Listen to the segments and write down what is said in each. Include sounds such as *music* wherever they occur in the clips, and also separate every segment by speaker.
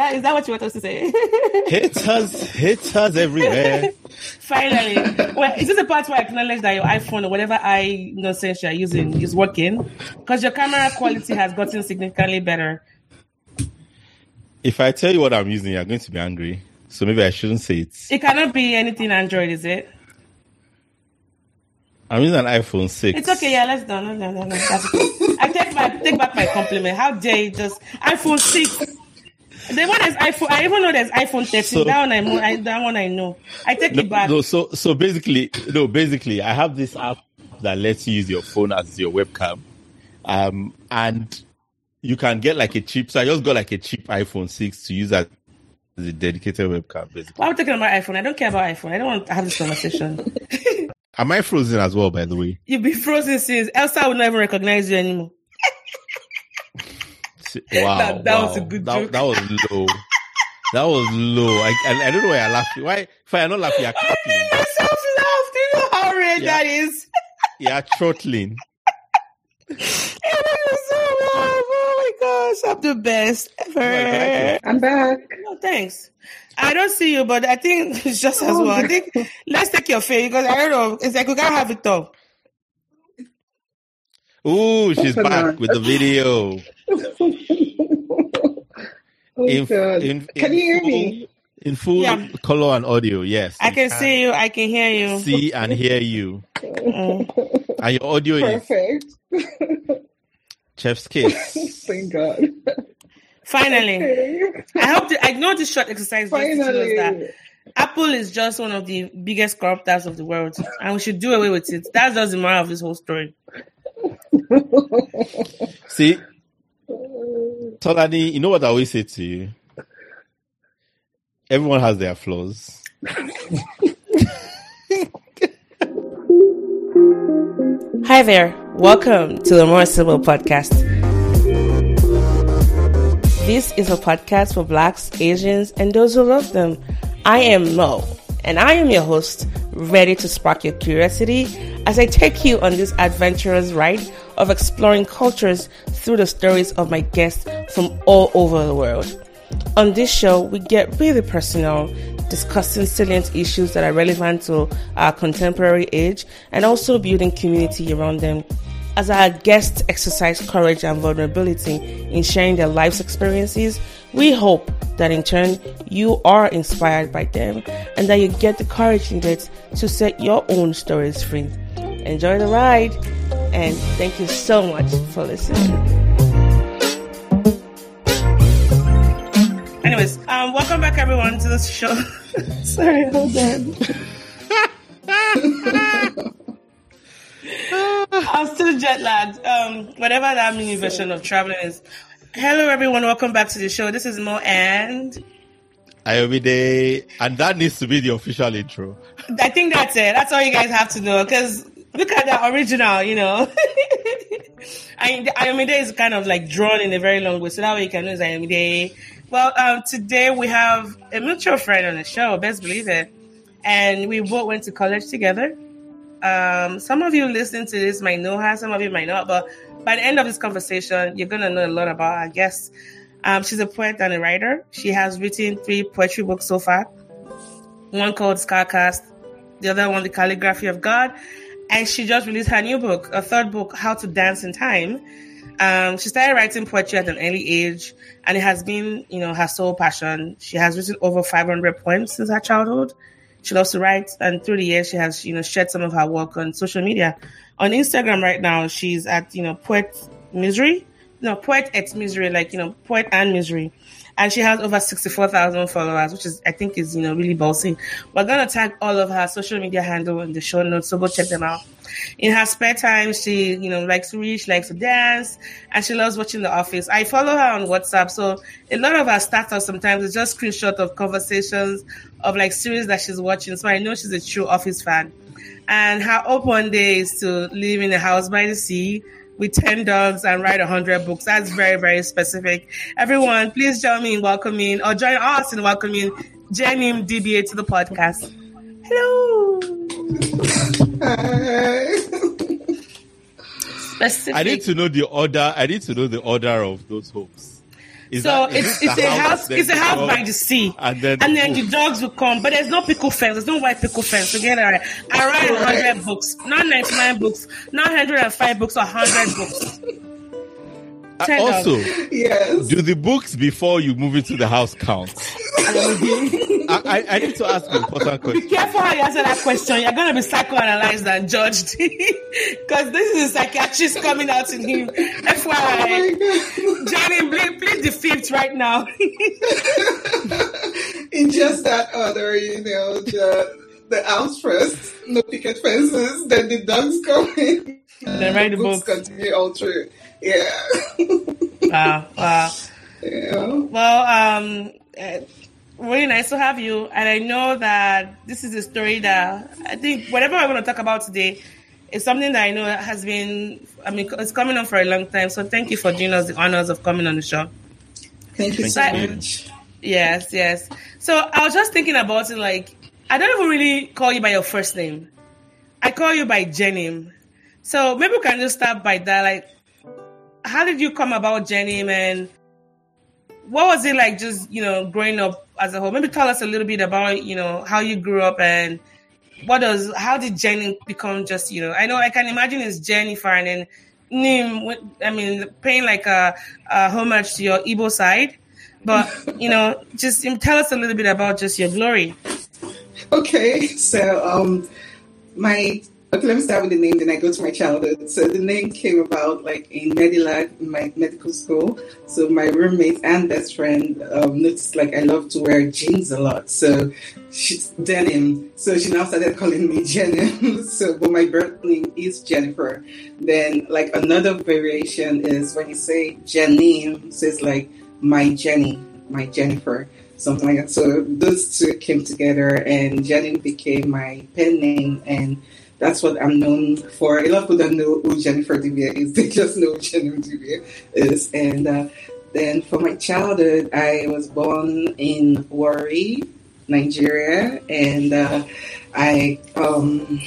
Speaker 1: that is that what you want us to say? *laughs*
Speaker 2: haters, haters everywhere.
Speaker 1: Finally, well, is this the part where I acknowledge that your iPhone or whatever i nonsense you're using is working? Because your camera quality has gotten significantly better.
Speaker 2: If I tell you what I'm using, you're going to be angry. So maybe I shouldn't say it.
Speaker 1: It cannot be anything Android, is it?
Speaker 2: I'm using an iPhone 6.
Speaker 1: It's okay, yeah, let's done. No, no, no, no. I take my take back my compliment. How dare you just iPhone 6. The one is iPhone. I even know there's iPhone 13.
Speaker 2: So-
Speaker 1: that one I know. I, that one I know. I take
Speaker 2: No,
Speaker 1: it back.
Speaker 2: no, so so basically, no, basically, I have this app that lets you use your phone as your webcam, um, and you can get like a cheap. So I just got like a cheap iPhone six to use as a dedicated webcam. Basically,
Speaker 1: Why am I talking about iPhone? I don't care about iPhone. I don't want to have this conversation. *laughs*
Speaker 2: am I frozen as well? By the way,
Speaker 1: You'll be frozen since Elsa will not even recognize you anymore.
Speaker 2: Wow,
Speaker 1: That- that was a good
Speaker 2: that,
Speaker 1: joke.
Speaker 2: that was low. That was low. I, I, I don't know why I laughed. laughing. Why? If I'm not laughing, you're cackling.
Speaker 1: myself laugh. Do you know how rare
Speaker 2: Yeah.
Speaker 1: that is?
Speaker 2: You're throttling. *laughs*
Speaker 1: It was so laugh. Oh my gosh, I'm the best ever.
Speaker 3: Oh I'm back.
Speaker 1: No, thanks. I don't see you, but I think *laughs* it's just as oh, well. I think let's take your face because I don't know. It's like we can't have it all.
Speaker 2: Ooh, she's back with the video. *laughs*
Speaker 3: Oh,
Speaker 2: In-
Speaker 3: God.
Speaker 2: in-
Speaker 3: Can
Speaker 2: in
Speaker 3: you hear
Speaker 2: full-
Speaker 3: me?
Speaker 2: In full
Speaker 1: Yeah.
Speaker 2: color and audio, yes.
Speaker 1: I
Speaker 2: we
Speaker 1: can see you. I can hear you.
Speaker 2: see and hear you.
Speaker 1: Mm. *laughs*
Speaker 2: And your audio is
Speaker 3: Perfect.
Speaker 2: Chef's *laughs* Kiss.
Speaker 3: Thank God.
Speaker 1: Finally,
Speaker 3: Okay.
Speaker 1: I hope that, I know this short exercise just to show us that
Speaker 3: Finally.
Speaker 1: Apple is just one of the biggest corruptors of the world, and we should do away with it. That's just the moral of this whole story.
Speaker 2: See, Tolani, you know what I always say to you? Everyone has their flaws.
Speaker 1: Hi there. Welcome to the More Sibyl Podcast. This is a podcast for blacks, Asians, and those who love them. I am Mo, and I am your host, ready to spark your curiosity as I take you on this adventurous ride of exploring cultures through the stories of my guests from all over the world. On this show, we get really personal, discussing salient issues that are relevant to our contemporary age and also building community around them. As our guests exercise courage and vulnerability in sharing their life's experiences, we hope that in turn you are inspired by them and that you get the courage needed to set your own stories free. Enjoy the ride and thank you so much for listening. Anyways, um, welcome back everyone to the show. *laughs* Sorry, hold on. *laughs* I'm still jet lagged. Um, whatever that mini version of traveling is. Hello everyone, welcome back to the show. This is Mo and
Speaker 2: Ayomide, and that needs to be the official intro.
Speaker 1: I think that's it. That's all you guys have to know because look at the original, you know. *laughs* I Ayomide is kind of like drawn in a very long way, so that way you can it's Ayomide. Well, um, today we have a mutual friend on the show, best believe it, and we both went to college together. Um, some of you listening to this might know her, some of you might not, but by the end of this conversation, you're gonna know a lot about our guest. Um, she's a poet and a writer. She has written three poetry books so far. One called Scarcast, the other one, The Calligraphy of God, and she just released her new book, a third book, How to Dance in Time. Um, she started writing poetry at an early age, and it has been, you know, her sole passion. She has written over 500 poems since her childhood. She loves to write, and through the years, she has, you know, shared some of her work on social media. On Instagram right now, she's at, you know, Poet Misery, no, Poet at Misery, like, you know, Poet and Misery. And she has over 64,000 followers, which is, I think, is, you know, really bossy. We're going to tag all of her social media handle in the show notes, so go check them out. In her spare time, she, you know, likes to read, she likes to dance, and she loves watching The Office. I follow her on WhatsApp, so a lot of her status sometimes is just screenshot of conversations of like series that she's watching. So I know she's a true Office fan. And her open day is to live in a house by the sea with 10 dogs and write 100 books. That's very, very specific. Everyone, please join me in welcoming or join us in welcoming Jenim Dibie to the podcast. Hello.
Speaker 3: Hi.
Speaker 1: Specific.
Speaker 2: I need to know the order. I need to know the order of those hopes. Is
Speaker 1: so
Speaker 2: that- is
Speaker 1: it's it's a house
Speaker 2: then
Speaker 1: it's a house by the sea. *laughs*
Speaker 2: and then
Speaker 1: and then the dogs will come, but there's no pickle fence. There's no white pickle fence. So get it right. I *laughs* write
Speaker 4: Right.
Speaker 1: 100 books, not 99 books, not 105 books or 100 books.
Speaker 2: Uh, also,
Speaker 4: Yes.
Speaker 2: do the books before you move into the house count? *laughs* I, I, I need to ask an important question.
Speaker 1: Be careful how you answer that question. You're going to be psychoanalyzed and judged. *laughs* Because this is a psychiatrist coming out in him.
Speaker 4: Oh my
Speaker 1: FYI.
Speaker 4: God.
Speaker 1: Johnny, please, please the fifth right now. *laughs*
Speaker 4: In just that order, you know, the the house first, no picket fences, then the dogs come in.
Speaker 1: Then write the
Speaker 4: books
Speaker 1: books.
Speaker 4: continue all through. Yeah.
Speaker 1: Wow, wow. *laughs*
Speaker 4: yeah.
Speaker 1: Well, um, uh, really nice to have you. And I know that this is a story that I think whatever I want to talk about today is something that I know has been, I mean, it's coming on for a long time. So thank you for doing us the honors of coming on the show.
Speaker 4: Thank you so much.
Speaker 1: Yes, yes. So I was just thinking about it like, I don't even really call you by your first name. I call you by Jenim. So maybe we can just start by that. Like, how did you come about Jenim? and what was it like just, you know, growing up as a whole? Maybe tell us a little bit about, you know, how you grew up and what does, how did Jenim become just, you know, I know I can imagine it's Jennifer and then Nim, I mean, paying like a, a homage to your Igbo side. But, you know, *laughs* just um, tell us a little bit about just your glory.
Speaker 4: Okay, so um, my okay, let me start with the name, then I go to my childhood. So the name came about like in Medilag, in my medical school. So my roommate and best friend um, noticed like I love to wear jeans a lot, so she's denim. So she now started calling me *laughs* Jenim. so, but my birth name is Jennifer. Then like another variation is when you say Janine, so it's like my Jenim, my Jennifer something like that. So those two came together, and Jenny became my pen name, and that's what I'm known for. A *laughs* lot of people don't know who Jennifer Dibie is; they just know Jenim Dibie is. And uh, then for my childhood, I was born in Warri, Nigeria, and uh, I um,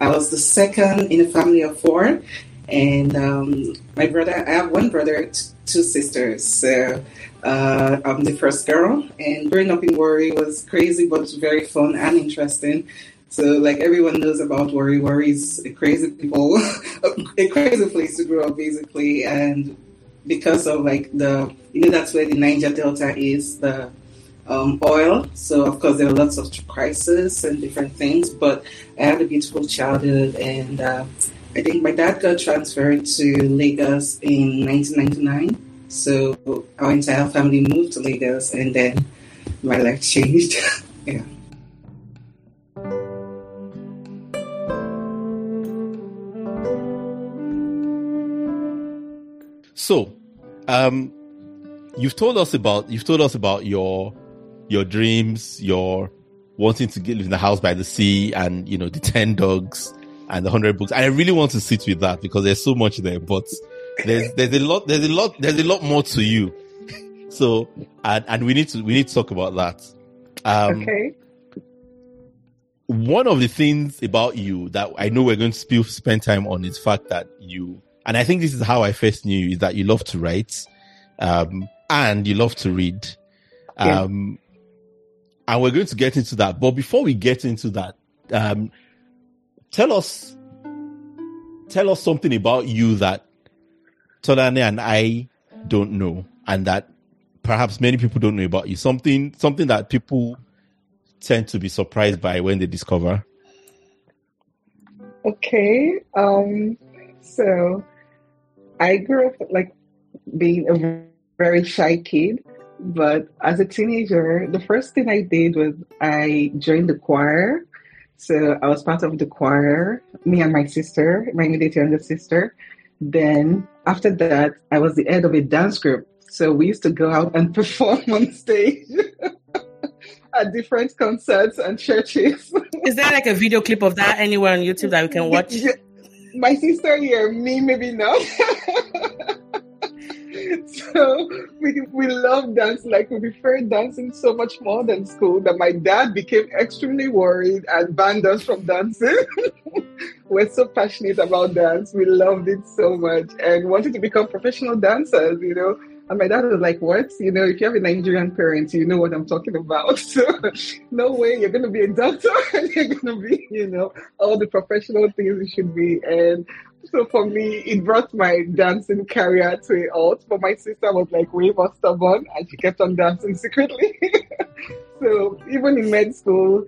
Speaker 4: I was the second in a family of four. And um, my brother, I have one brother, t- two sisters. So uh, I'm the first girl, and growing up in Warri was crazy, but very fun and interesting. So, like everyone knows about Warri is a crazy people, *laughs* a crazy place to grow up, basically. And because of like the, you know, that's where the Niger Delta is, the um, oil. So, of course, there are lots of crises and different things. But I had a beautiful childhood, and uh, I think my dad got transferred to Lagos in 1999. So our entire family moved to Lagos, and then my life changed. *laughs* yeah.
Speaker 2: So, um, you've told us about you've told us about your your dreams, your wanting to get live in a house by the sea, and you know the ten dogs and the hundred books. I really want to sit with that because there's so much there, but there's *laughs* there's a lot there's a lot there's a lot more to you. *laughs* So, and and we need to we need to talk about that. Um,
Speaker 4: okay.
Speaker 2: one of the things about you that I know we're going to spend time on is the fact that you, and I think this is how I first knew is that you love to write, um, and you love to read.
Speaker 4: Yeah.
Speaker 2: Um, and we're going to get into that. But before we get into that, um, tell us, tell us something about you that Tolane and I don't know, and that perhaps many people don't know about you. Something, something that people tend to be surprised by when they discover.
Speaker 5: Okay. Um, so I grew up like being a very shy kid, but as a teenager, the first thing I did was I joined the choir. So I was part of the choir, me and my sister, my immediate younger sister. Then after that, I was the head of a dance group. So we used to go out and *laughs* perform on stage *laughs* at different concerts and churches.
Speaker 1: Is there like a video clip of that anywhere on YouTube that we can *laughs* watch?
Speaker 5: My sister here, me maybe not. *laughs* so we we love dance. Like we prefer dancing so much more than school that my dad became extremely worried and banned us from dancing. *laughs* We're so passionate about dance. We loved it so much and wanted to become professional dancers, you know.
Speaker 4: And my dad was like, What? You know, if you have a Nigerian parent, you know what I'm talking about. *laughs* So, no way you're going to be a doctor *laughs* and you're going to be, you know, all the professional things you should be. And so for me, it brought my dancing career to a halt. But my sister was like way more stubborn and she kept on dancing secretly. *laughs* so even in med school,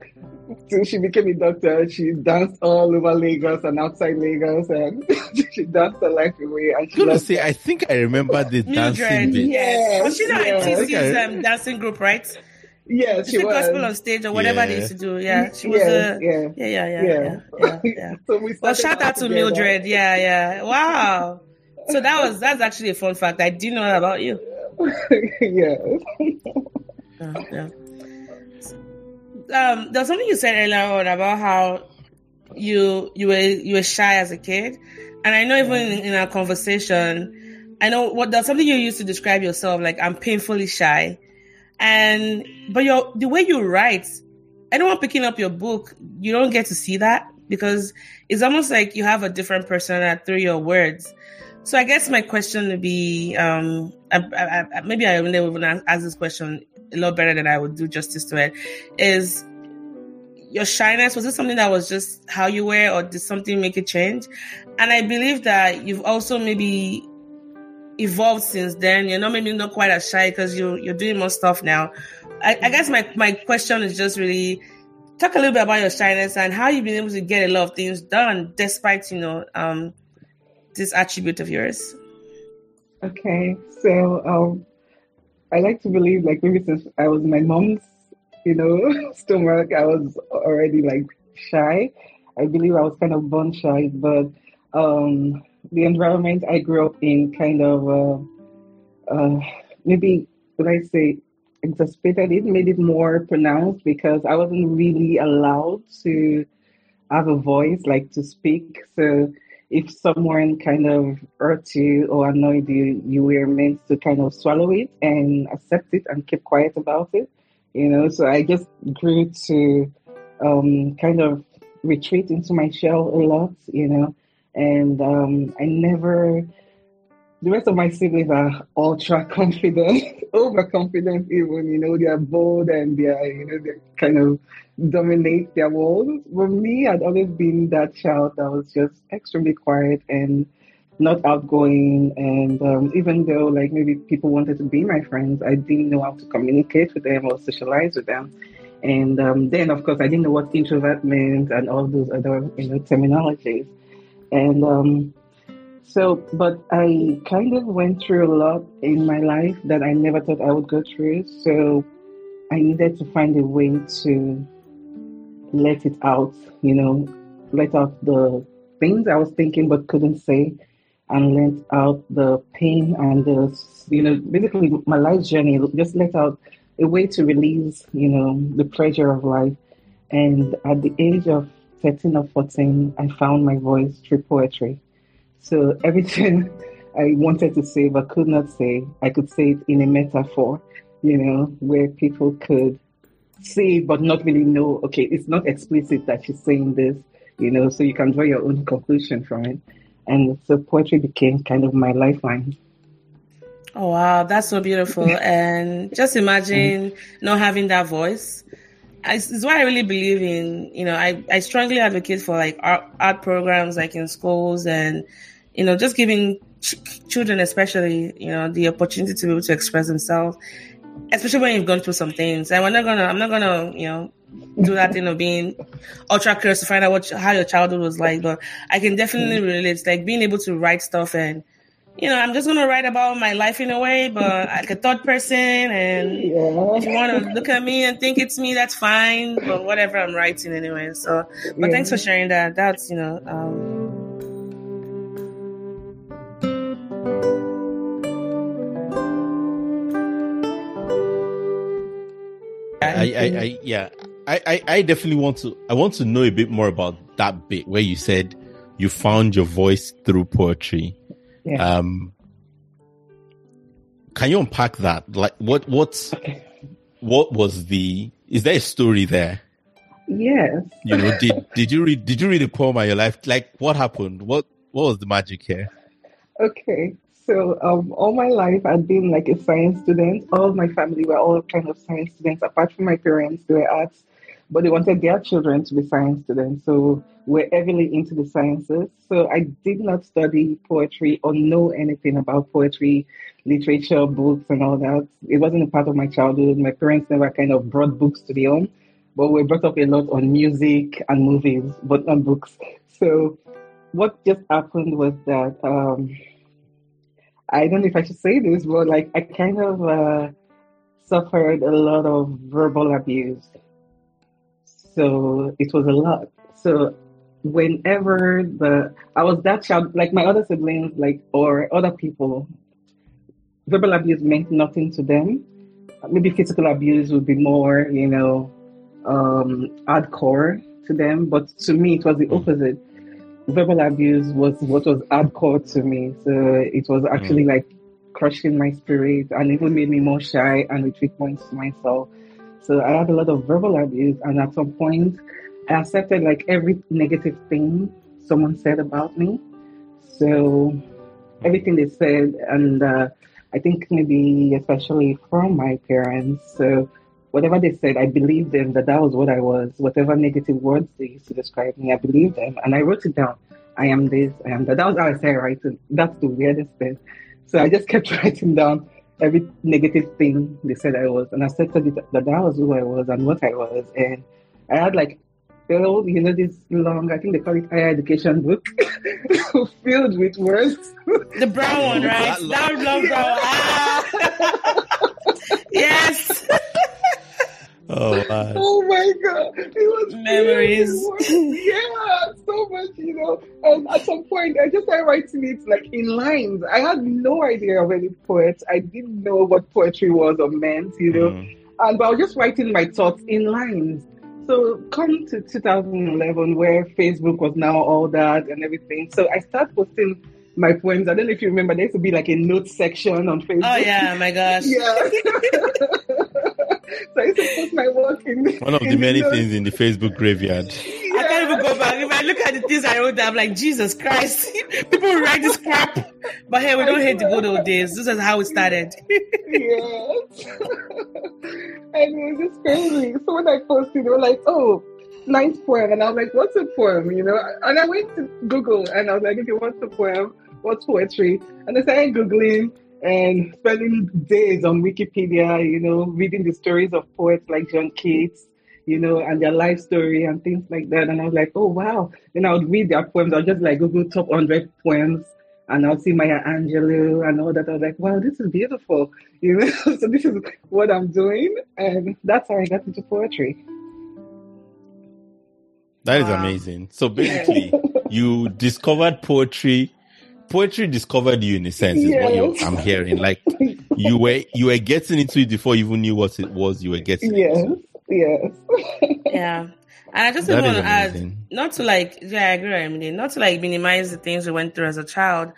Speaker 4: till she became a doctor, she danced all over Lagos and outside Lagos, and *laughs* she danced her life away. And she
Speaker 2: I'm gonna say, I think I remember the dancing
Speaker 1: Mildred,
Speaker 2: bit.
Speaker 1: yes. Was she not
Speaker 4: Yes,
Speaker 1: in TC's um, dancing group, right?
Speaker 4: Yes,
Speaker 1: She
Speaker 4: she was.
Speaker 1: gospel on stage or whatever they
Speaker 2: Yeah.
Speaker 1: used to do. Yeah, she was.
Speaker 4: Yes,
Speaker 1: uh,
Speaker 4: yeah.
Speaker 1: yeah, yeah, yeah,
Speaker 4: Yeah.
Speaker 1: yeah, yeah, yeah. *laughs*
Speaker 4: so we
Speaker 1: Well, shout out to
Speaker 4: together.
Speaker 1: Mildred. Yeah, yeah. Wow. So that was that's actually a fun fact. I didn't know that about you. *laughs*
Speaker 4: yeah.
Speaker 1: Yeah. Um, there was something you said earlier on about how you you were you were shy as a kid, and I know even in, in our conversation, I know what there's something you used to describe yourself like I'm painfully shy, and but your the way you write, anyone picking up your book, you don't get to see that because it's almost like you have a different persona through your words. So I guess my question would be, um, I, I, I, maybe I will even ask this question a lot better than I would do justice to it. Is your shyness was it something that was just how you were, or did something make a change? And I believe that you've also maybe evolved since then. You're not maybe not quite as shy because you you're doing more stuff now. I, I guess my my question is just really talk a little bit about your shyness and how you've been able to get a lot of things done despite you know um this attribute of yours.
Speaker 4: Okay, so um, I like to believe, like maybe since I was my mom's, you know, *laughs* stomach, I was already like shy. I believe I was kind of born shy, but um, the environment I grew up in kind of uh, uh, maybe, would I say, exacerbated it, made it more pronounced because I wasn't really allowed to have a voice, like to speak. So if someone kind of hurt you or annoyed you, you were meant to kind of swallow it and accept it and keep quiet about it. You know, so I just grew to um, kind of retreat into my shell a lot, you know, and um, I never. The rest of my siblings are ultra *laughs* confident, overconfident even, you know, they are bold and they are, you know, they kind of dominate their world. But me, I'd always been that child that was just extremely quiet and not outgoing. And um, even though, like, maybe people wanted to be my friends, I didn't know how to communicate with them or socialize with them. And um, then, of course, I didn't know what introvert meant and all those other, you know, terminologies. And um, so, but I kind of went through a lot in my life that I never thought I would go through. So I needed to find a way to let it out, you know, let out the things I was thinking but couldn't say, and let out the pain and the, you know, basically my life journey, just let out a way to release, you know, the pressure of life. And at the age of 13 or 14, I found my voice through poetry. So everything *laughs* I wanted to say but could not say, I could say it in a metaphor, you know, where people could see but not really know, okay, it's not explicit that she's saying this, you know, so you can draw your own conclusion from it. And so poetry became kind of my lifeline.
Speaker 1: Oh wow, that's so beautiful. *laughs* and just imagine mm-hmm. not having that voice. It's why I really believe in, you know, I, I strongly advocate for like art, art programs like in schools and, you know, just giving ch- children, especially, you know, the opportunity to be able to express themselves, especially when you've gone through some things. And we're not gonna, I'm not gonna, you know, do that thing of being ultra curious to find out what how your childhood was like. But I can definitely relate. Like being able to write stuff and you know, I'm just gonna write about my life in a way, but like a third person. And
Speaker 4: Yeah.
Speaker 1: if you want to look at me and think it's me, that's fine. But whatever I'm writing anyway. So, but thanks for sharing that. That's you know. Um,
Speaker 2: I, I, I, yeah, I, I, I definitely want to. I want to know a bit more about that bit where you said you found your voice through poetry.
Speaker 4: Yeah.
Speaker 2: Um, can you unpack that? Like, what, what's, what was the? Is there a story there?
Speaker 4: Yes.
Speaker 2: You know, did *laughs* did you read did you read a poem of your life? Like, what happened? What what was the magic here?
Speaker 4: Okay. So um, all my life, I'd been like a science student. All my family were all kind of science students, apart from my parents, they were arts, but they wanted their children to be science students. So we're heavily into the sciences. So I did not study poetry or know anything about poetry, literature, books, and all that. It wasn't a part of my childhood. My parents never kind of brought books to the home, but we brought up a lot on music and movies, but not books. So what just happened was that um, I don't know if I should say this, but like I kind of uh, suffered a lot of verbal abuse. So it was a lot. So whenever the I was that child, like my other siblings, like or other people, verbal abuse meant nothing to them. Maybe physical abuse would be more, you know, um, hardcore to them. But to me, it was the opposite. Verbal abuse was what was hardcore to me. So it was actually like crushing my spirit and even made me more shy and retreat points to myself. So I had a lot of verbal abuse, and at some point, I accepted like every negative thing someone said about me. So everything they said, and uh, I think maybe especially from my parents. So whatever they said, I believed them that that was what I was. Whatever negative words they used to describe me, I believed them, and I wrote it down. I am this, I am that. That was how I started writing. That's the weirdest thing. So I just kept *laughs* writing down every negative thing they said I was, and I accepted it, that that was who I was and what I was. And I had like filled, you know, this long, I think they call it higher education book, *laughs* filled with words.
Speaker 1: The brown one, right?
Speaker 2: That
Speaker 1: That long brown. Ah. *laughs* yes.
Speaker 2: Oh man.
Speaker 4: Oh my god, it was
Speaker 1: Memories.
Speaker 4: words. Yeah, so much, you know. And at some point, I just started writing it like in lines. I had no idea of any poet. I didn't know what poetry was or meant, you know.
Speaker 2: Mm.
Speaker 4: And but I was just writing my thoughts in lines. So come to 2011, where Facebook was now all that and everything. So I started posting my poems. I don't know if you remember, there used to be like a note section on Facebook.
Speaker 1: Oh yeah, my gosh. *laughs*
Speaker 4: Yeah. so I used to post my work in
Speaker 2: One of
Speaker 4: in
Speaker 2: the many
Speaker 4: notes.
Speaker 2: things in the Facebook graveyard.
Speaker 1: I can't even go back. If I look at the things I wrote, I'm like, Jesus Christ. *laughs* People write this crap. But hey, we don't hate the good old days. This is how it started.
Speaker 4: yes. *laughs* and it was just crazy. So when I posted, they were like, oh, nice poem. And I was like, what's a poem? You know? And I went to Google and I was like, okay, what's a poem? What's poetry? And I started Googling and spending days on Wikipedia, you know, reading the stories of poets like John Keats, you know, and their life story and things like that. And I was like, oh, wow. Then I would read their poems. I would just like Google top 100 poems and I'll see Maya Angelou and all that. I was like, wow, this is beautiful. You know, *laughs* so this is what I'm doing. And that's how I got into poetry.
Speaker 2: That is
Speaker 1: Wow.
Speaker 2: amazing. So basically, you discovered poetry. Poetry discovered you in a sense, is what you're, I'm hearing. Like you were you were getting into it before you even knew what it was you were getting
Speaker 4: yes,
Speaker 2: into.
Speaker 4: yes. *laughs*
Speaker 1: Yeah. And I just want
Speaker 2: is
Speaker 1: to add, not to like, yeah, I agree, Emily, not to like minimize the things we went through as a child,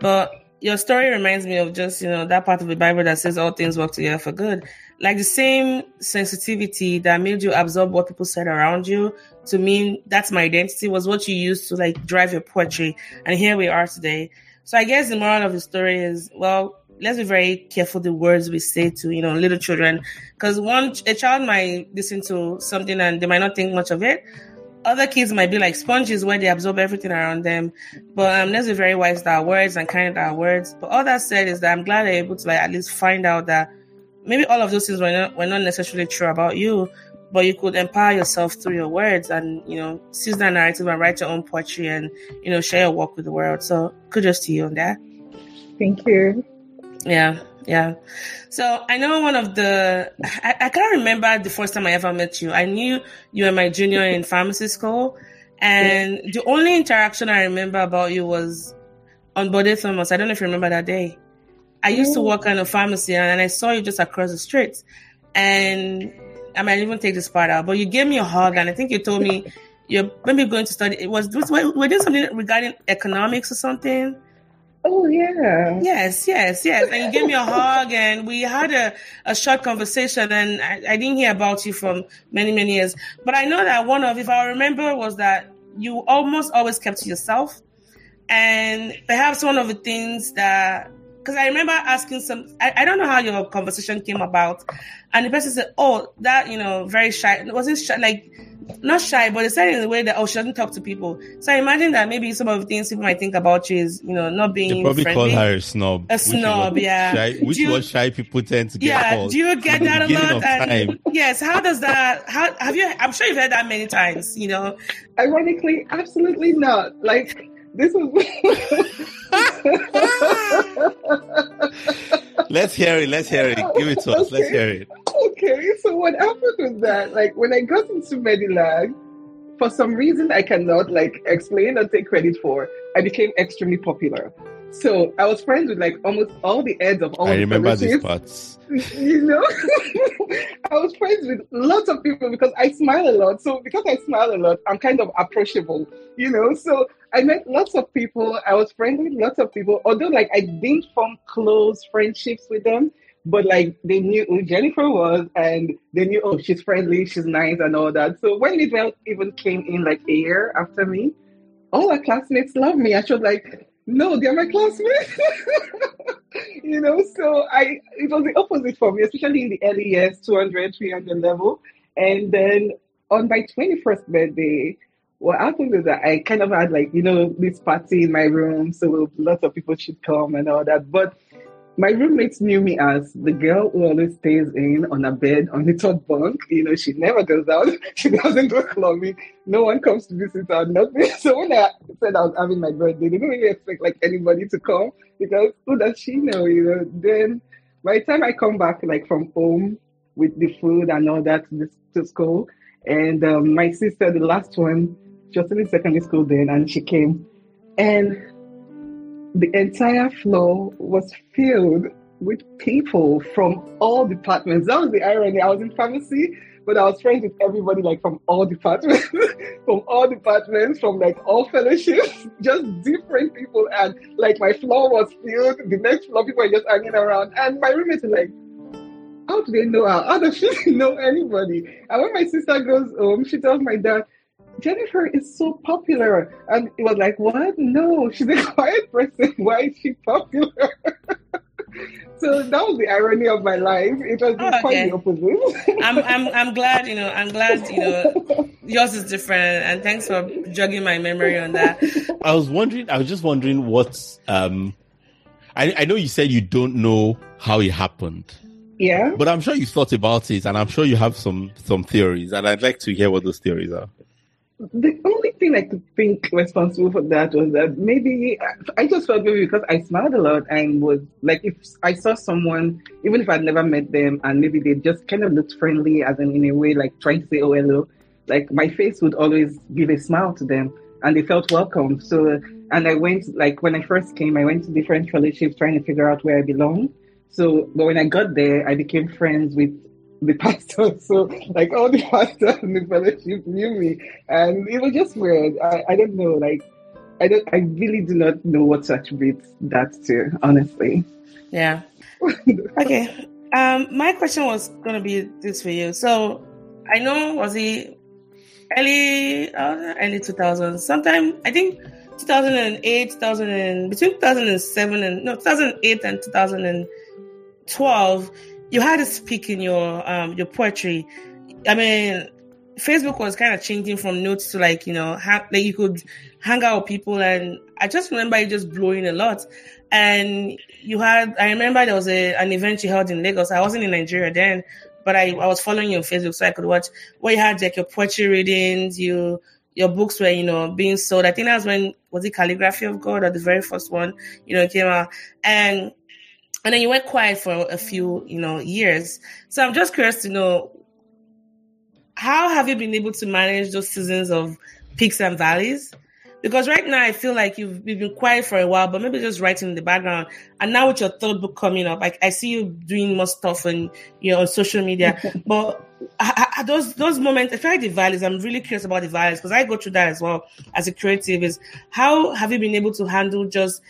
Speaker 1: but your story reminds me of just, you know, that part of the Bible that says all things work together for good. Like the same sensitivity that made you absorb what people said around you to mean that's my identity was what you used to like drive your poetry. And here we are today. So I guess the moral of the story is, well, let's be very careful the words we say to, you know, little children. Because one, a child might listen to something and they might not think much of it. Other kids might be like sponges where they absorb everything around them. But um, let's be very wise with our words and kind with our words. But all that said is that I'm glad they're able to like at least find out that maybe all of those things were not, were not necessarily true about you, but you could empower yourself through your words and, you know, seize that narrative and write your own poetry and, you know, share your work with the world. So kudos to you on that.
Speaker 4: Thank you.
Speaker 1: Yeah, yeah. So I know one of the I, I can't remember the first time I ever met you. I knew you were my junior in pharmacy school, and the only interaction I remember about you was on Bode Thomas. I don't know if you remember that day. I used to work in a pharmacy and I saw you just across the street. And I might even take this part out, but you gave me a hug and I think you told me you're maybe going to study. It was, was we're doing something regarding economics or something.
Speaker 4: Oh, yeah.
Speaker 1: Yes, yes, yes. And you gave me a hug and we had a, a short conversation and I, I didn't hear about you from many, many years. But I know that one of, if I remember, was that you almost always kept to yourself. And perhaps one of the things that because I remember asking some, I, I don't know how your conversation came about. And the person said, Oh, that, you know, very shy. Wasn't shy, like, not shy, but they said in the way that, oh, she doesn't talk to people. So I imagine that maybe some of the things people might think about you is, you know, not being.
Speaker 2: They probably
Speaker 1: friendly.
Speaker 2: call her a snob.
Speaker 1: A snob,
Speaker 2: which
Speaker 1: yeah.
Speaker 2: Shy, which
Speaker 1: Do you-
Speaker 2: what shy people tend to get
Speaker 1: Yeah,
Speaker 2: called.
Speaker 1: do you get
Speaker 2: at the
Speaker 1: that a lot?
Speaker 2: of
Speaker 1: And
Speaker 2: time.
Speaker 1: yes, how does that? How have you? I'm sure you've heard that many times. You know,
Speaker 4: Ironically, absolutely not. Like this is. *laughs*
Speaker 2: Let's hear it. Let's hear it. Give it to us. Let's hear it.
Speaker 4: okay, so what happened was that, like, when I got into Medilag, for some reason I cannot like explain or take credit for, I became extremely popular. So I was friends with like almost all the heads of all
Speaker 2: I remember these parts. *laughs*
Speaker 4: you know? *laughs* I was friends with lots of people because i smile a lot. So because i smile a lot i'm kind of approachable you know? So i met lots of people. I was friends with lots of people. Although like i didn't form close friendships with them but like they knew who jennifer was and they knew oh she's friendly she's nice and all that. So when Lidwell even came in like a year after me all our classmates loved me. I was like no they're my classmates *laughs* you know, so I it was the opposite for me, especially in the early years, 200, 300 level. And then on my 21st birthday, what happened is that I kind of had like, you know, this party in my room, so lots of people should come and all that. But my roommates knew me as the girl who always stays in on a bed on the top bunk. You know, she never goes out. *laughs* She doesn't go clubbing. No one comes to visit her, nothing. *laughs* So when I said I was having my birthday, they didn't really expect like anybody to come because who does she know? You know, then by the time I come back like from home with the food and all that to, to school, and um, my sister, the last one, she was in secondary school then, and she came, and the entire floor was filled with people from all departments. That was the irony. I was in pharmacy, but I was friends with everybody like from all departments, *laughs* from all departments, from like all fellowships, *laughs* just different people. And like my floor was filled. The next floor, people were just hanging around. And my roommates were like, how do they know her? How does she *laughs* know anybody? And when my sister goes home, she tells my dad, Jennifer is so popular. And it was like, what? No, she's a *laughs* quiet person. Why is she popular? *laughs* so that was the irony of my life. It was
Speaker 1: Oh,
Speaker 4: quite
Speaker 1: okay.
Speaker 4: the opposite. *laughs*
Speaker 1: I'm I'm I'm glad. You know, I'm glad. You know, yours is different. And thanks for jogging my memory on that.
Speaker 2: I was wondering. I was just wondering what. Um, I I know you said you don't know how it happened,
Speaker 4: yeah.
Speaker 2: but I'm sure you thought about it, and I'm sure you have some some theories, and I'd like to hear what those theories are.
Speaker 4: The only thing I could think responsible for that was that maybe I just felt maybe because I smiled a lot and was like if I saw someone, even if I'd never met them, and maybe they just kind of looked friendly, as in in a way like trying to say oh hello, like my face would always give a smile to them, and they felt welcome. So and I went like when I first came, I went to different fellowships trying to figure out where I belong. So but when I got there, I became friends with the pastor. *laughs* So like all the *laughs* pastors in the fellowship knew me, and it was just weird. I, I don't know, like I don't, I really do not know what to attribute that to, honestly.
Speaker 1: Yeah. *laughs* Okay. Um, my question was gonna be this for you. So, I know was he early, uh, early 2000s, sometime I think 2008, 2000 and between 2007 and no 2008 and 2012, you had to speak in your um your poetry. I mean, Facebook was kind of changing from notes to like you know ha- like you could hang out with people, and I just remember it just blowing a lot. And you had, I remember there was a, an event you held in Lagos. I wasn't in Nigeria then, but I, I was following you on Facebook so I could watch where you had like your poetry readings, you, your books were, you know, being sold. I think that was when, was it Calligraphy of God or the very first one, you know, came out. And, and then you went quiet for a few, you know, years. So I'm just curious to know, how have you been able to manage those seasons of peaks and valleys? Because right now I feel like you've, you've been quiet for a while, but maybe just writing in the background. And now with your third book coming up, I, I see you doing more stuff and you know on social media. *laughs* but I, I, those those moments, especially the valleys, I'm really curious about the valleys because I go through that as well as a creative. Is how have you been able to handle just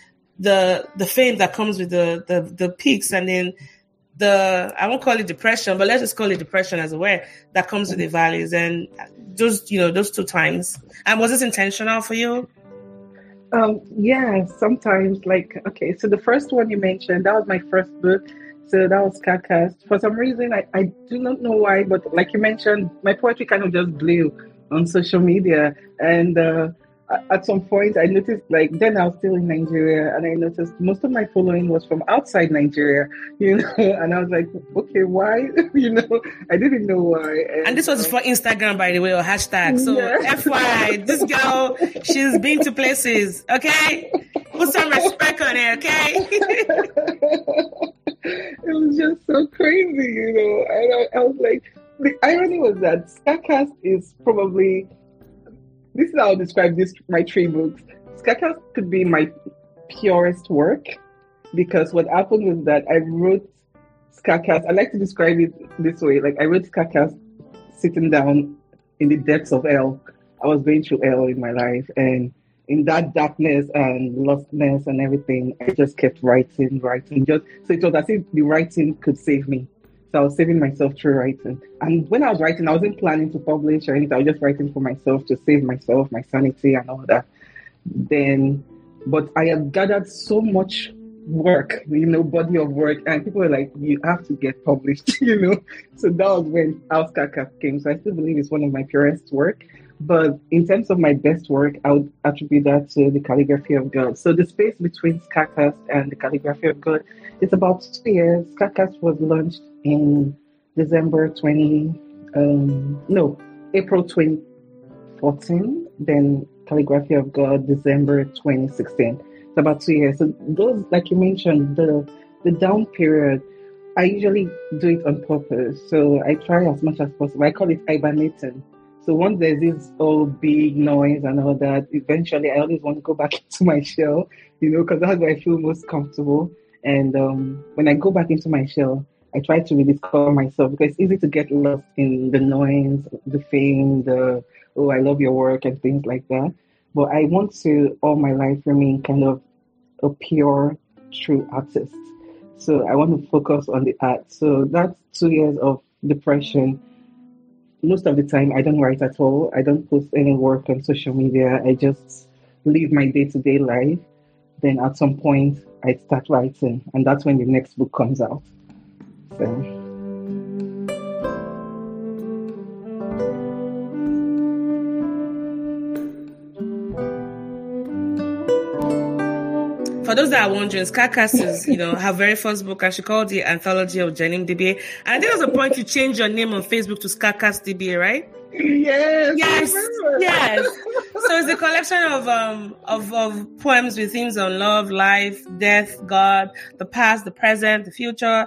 Speaker 1: the the fame that comes with the the, the peaks and then the I won't call it depression, but let's just call it depression as a way that comes with the valleys and those you know those two times. And was this intentional for you?
Speaker 4: Um, yeah, sometimes like okay, so the first one you mentioned, that was my first book. So that was Scarcast. For some reason I, I do not know why, but like you mentioned, my poetry kind of just blew on social media. And uh, at some point I noticed like then I was still in Nigeria and I noticed most of my following was from outside Nigeria, *laughs* you know, and I was like, okay, why? *laughs* you know, I didn't know why.
Speaker 1: And, and this was uh, for Instagram by the way or hashtag. So yeah. *laughs* FYI, this girl, she's been to places, okay? Put some respect on it, okay?
Speaker 4: it was just so crazy, you know. And I, I was like the irony was that Scarcast is probably this is how I describe this my three books. Scarcast could be my purest work because what happened was that I wrote Scarcast. I like to describe it this way: like I wrote Scarcast sitting down in the depths of hell. I was going through hell in my life, and in that darkness and lostness and everything, I just kept writing, writing. Just so it was as if the writing could save me. So I was saving myself through writing. And when I was writing, I wasn't planning to publish or anything. I was just writing for myself to save myself, my sanity, and all that. Then, but I had gathered so much work, you know, body of work, and people were like, "You have to get published," *laughs* you know. So that was when Outskaka came. So I still believe it's one of my purest work. But in terms of my best work, I would attribute that to the calligraphy of God. So the space between Scarcast and the calligraphy of God is about two years. Scarcast was launched in December 20, um, no, April 2014. Then calligraphy of God, December 2016. It's about two years. So those, like you mentioned, the the down period, I usually do it on purpose. So I try as much as possible. I call it hibernating so once there's this all big noise and all that, eventually I always want to go back *laughs* into my shell, you know, because that's where I feel most comfortable. And um, when I go back into my shell, I try to rediscover myself because it's easy to get lost in the noise, the fame, the oh I love your work and things like that. But I want to all my life remain kind of a pure, true artist. So I want to focus on the art. So that's two years of depression most of the time I don't write at all. I don't post any work on social media. I just live my day to day life. Then at some point I start writing, and that's when the next book comes out. So.
Speaker 1: For those that are wondering, Scarcast is, you know, her very first book, and she called the Anthology of Jenim Dibie. And I think there's a point to change your name on Facebook to Scarcast Dibie, right?
Speaker 4: Yes.
Speaker 1: Yes. Yes. so it's a collection of um of, of poems with themes on love, life, death, God, the past, the present, the future.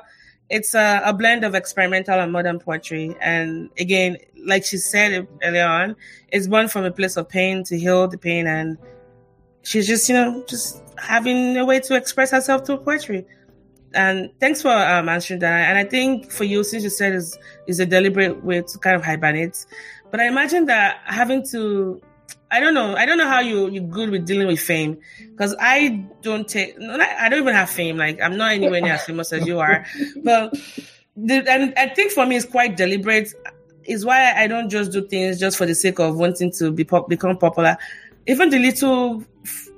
Speaker 1: It's a, a blend of experimental and modern poetry. And again, like she said earlier on, it's born from a place of pain to heal the pain and she's just, you know, just having a way to express herself through poetry. And thanks for um, answering that. And I think for you, since you said is a deliberate way to kind of hibernate, but I imagine that having to, I don't know, I don't know how you you're good with dealing with fame because I don't take, I don't even have fame. Like I'm not anywhere near as famous as you are, but the, and I think for me it's quite deliberate. Is why I don't just do things just for the sake of wanting to be pop, become popular. Even the little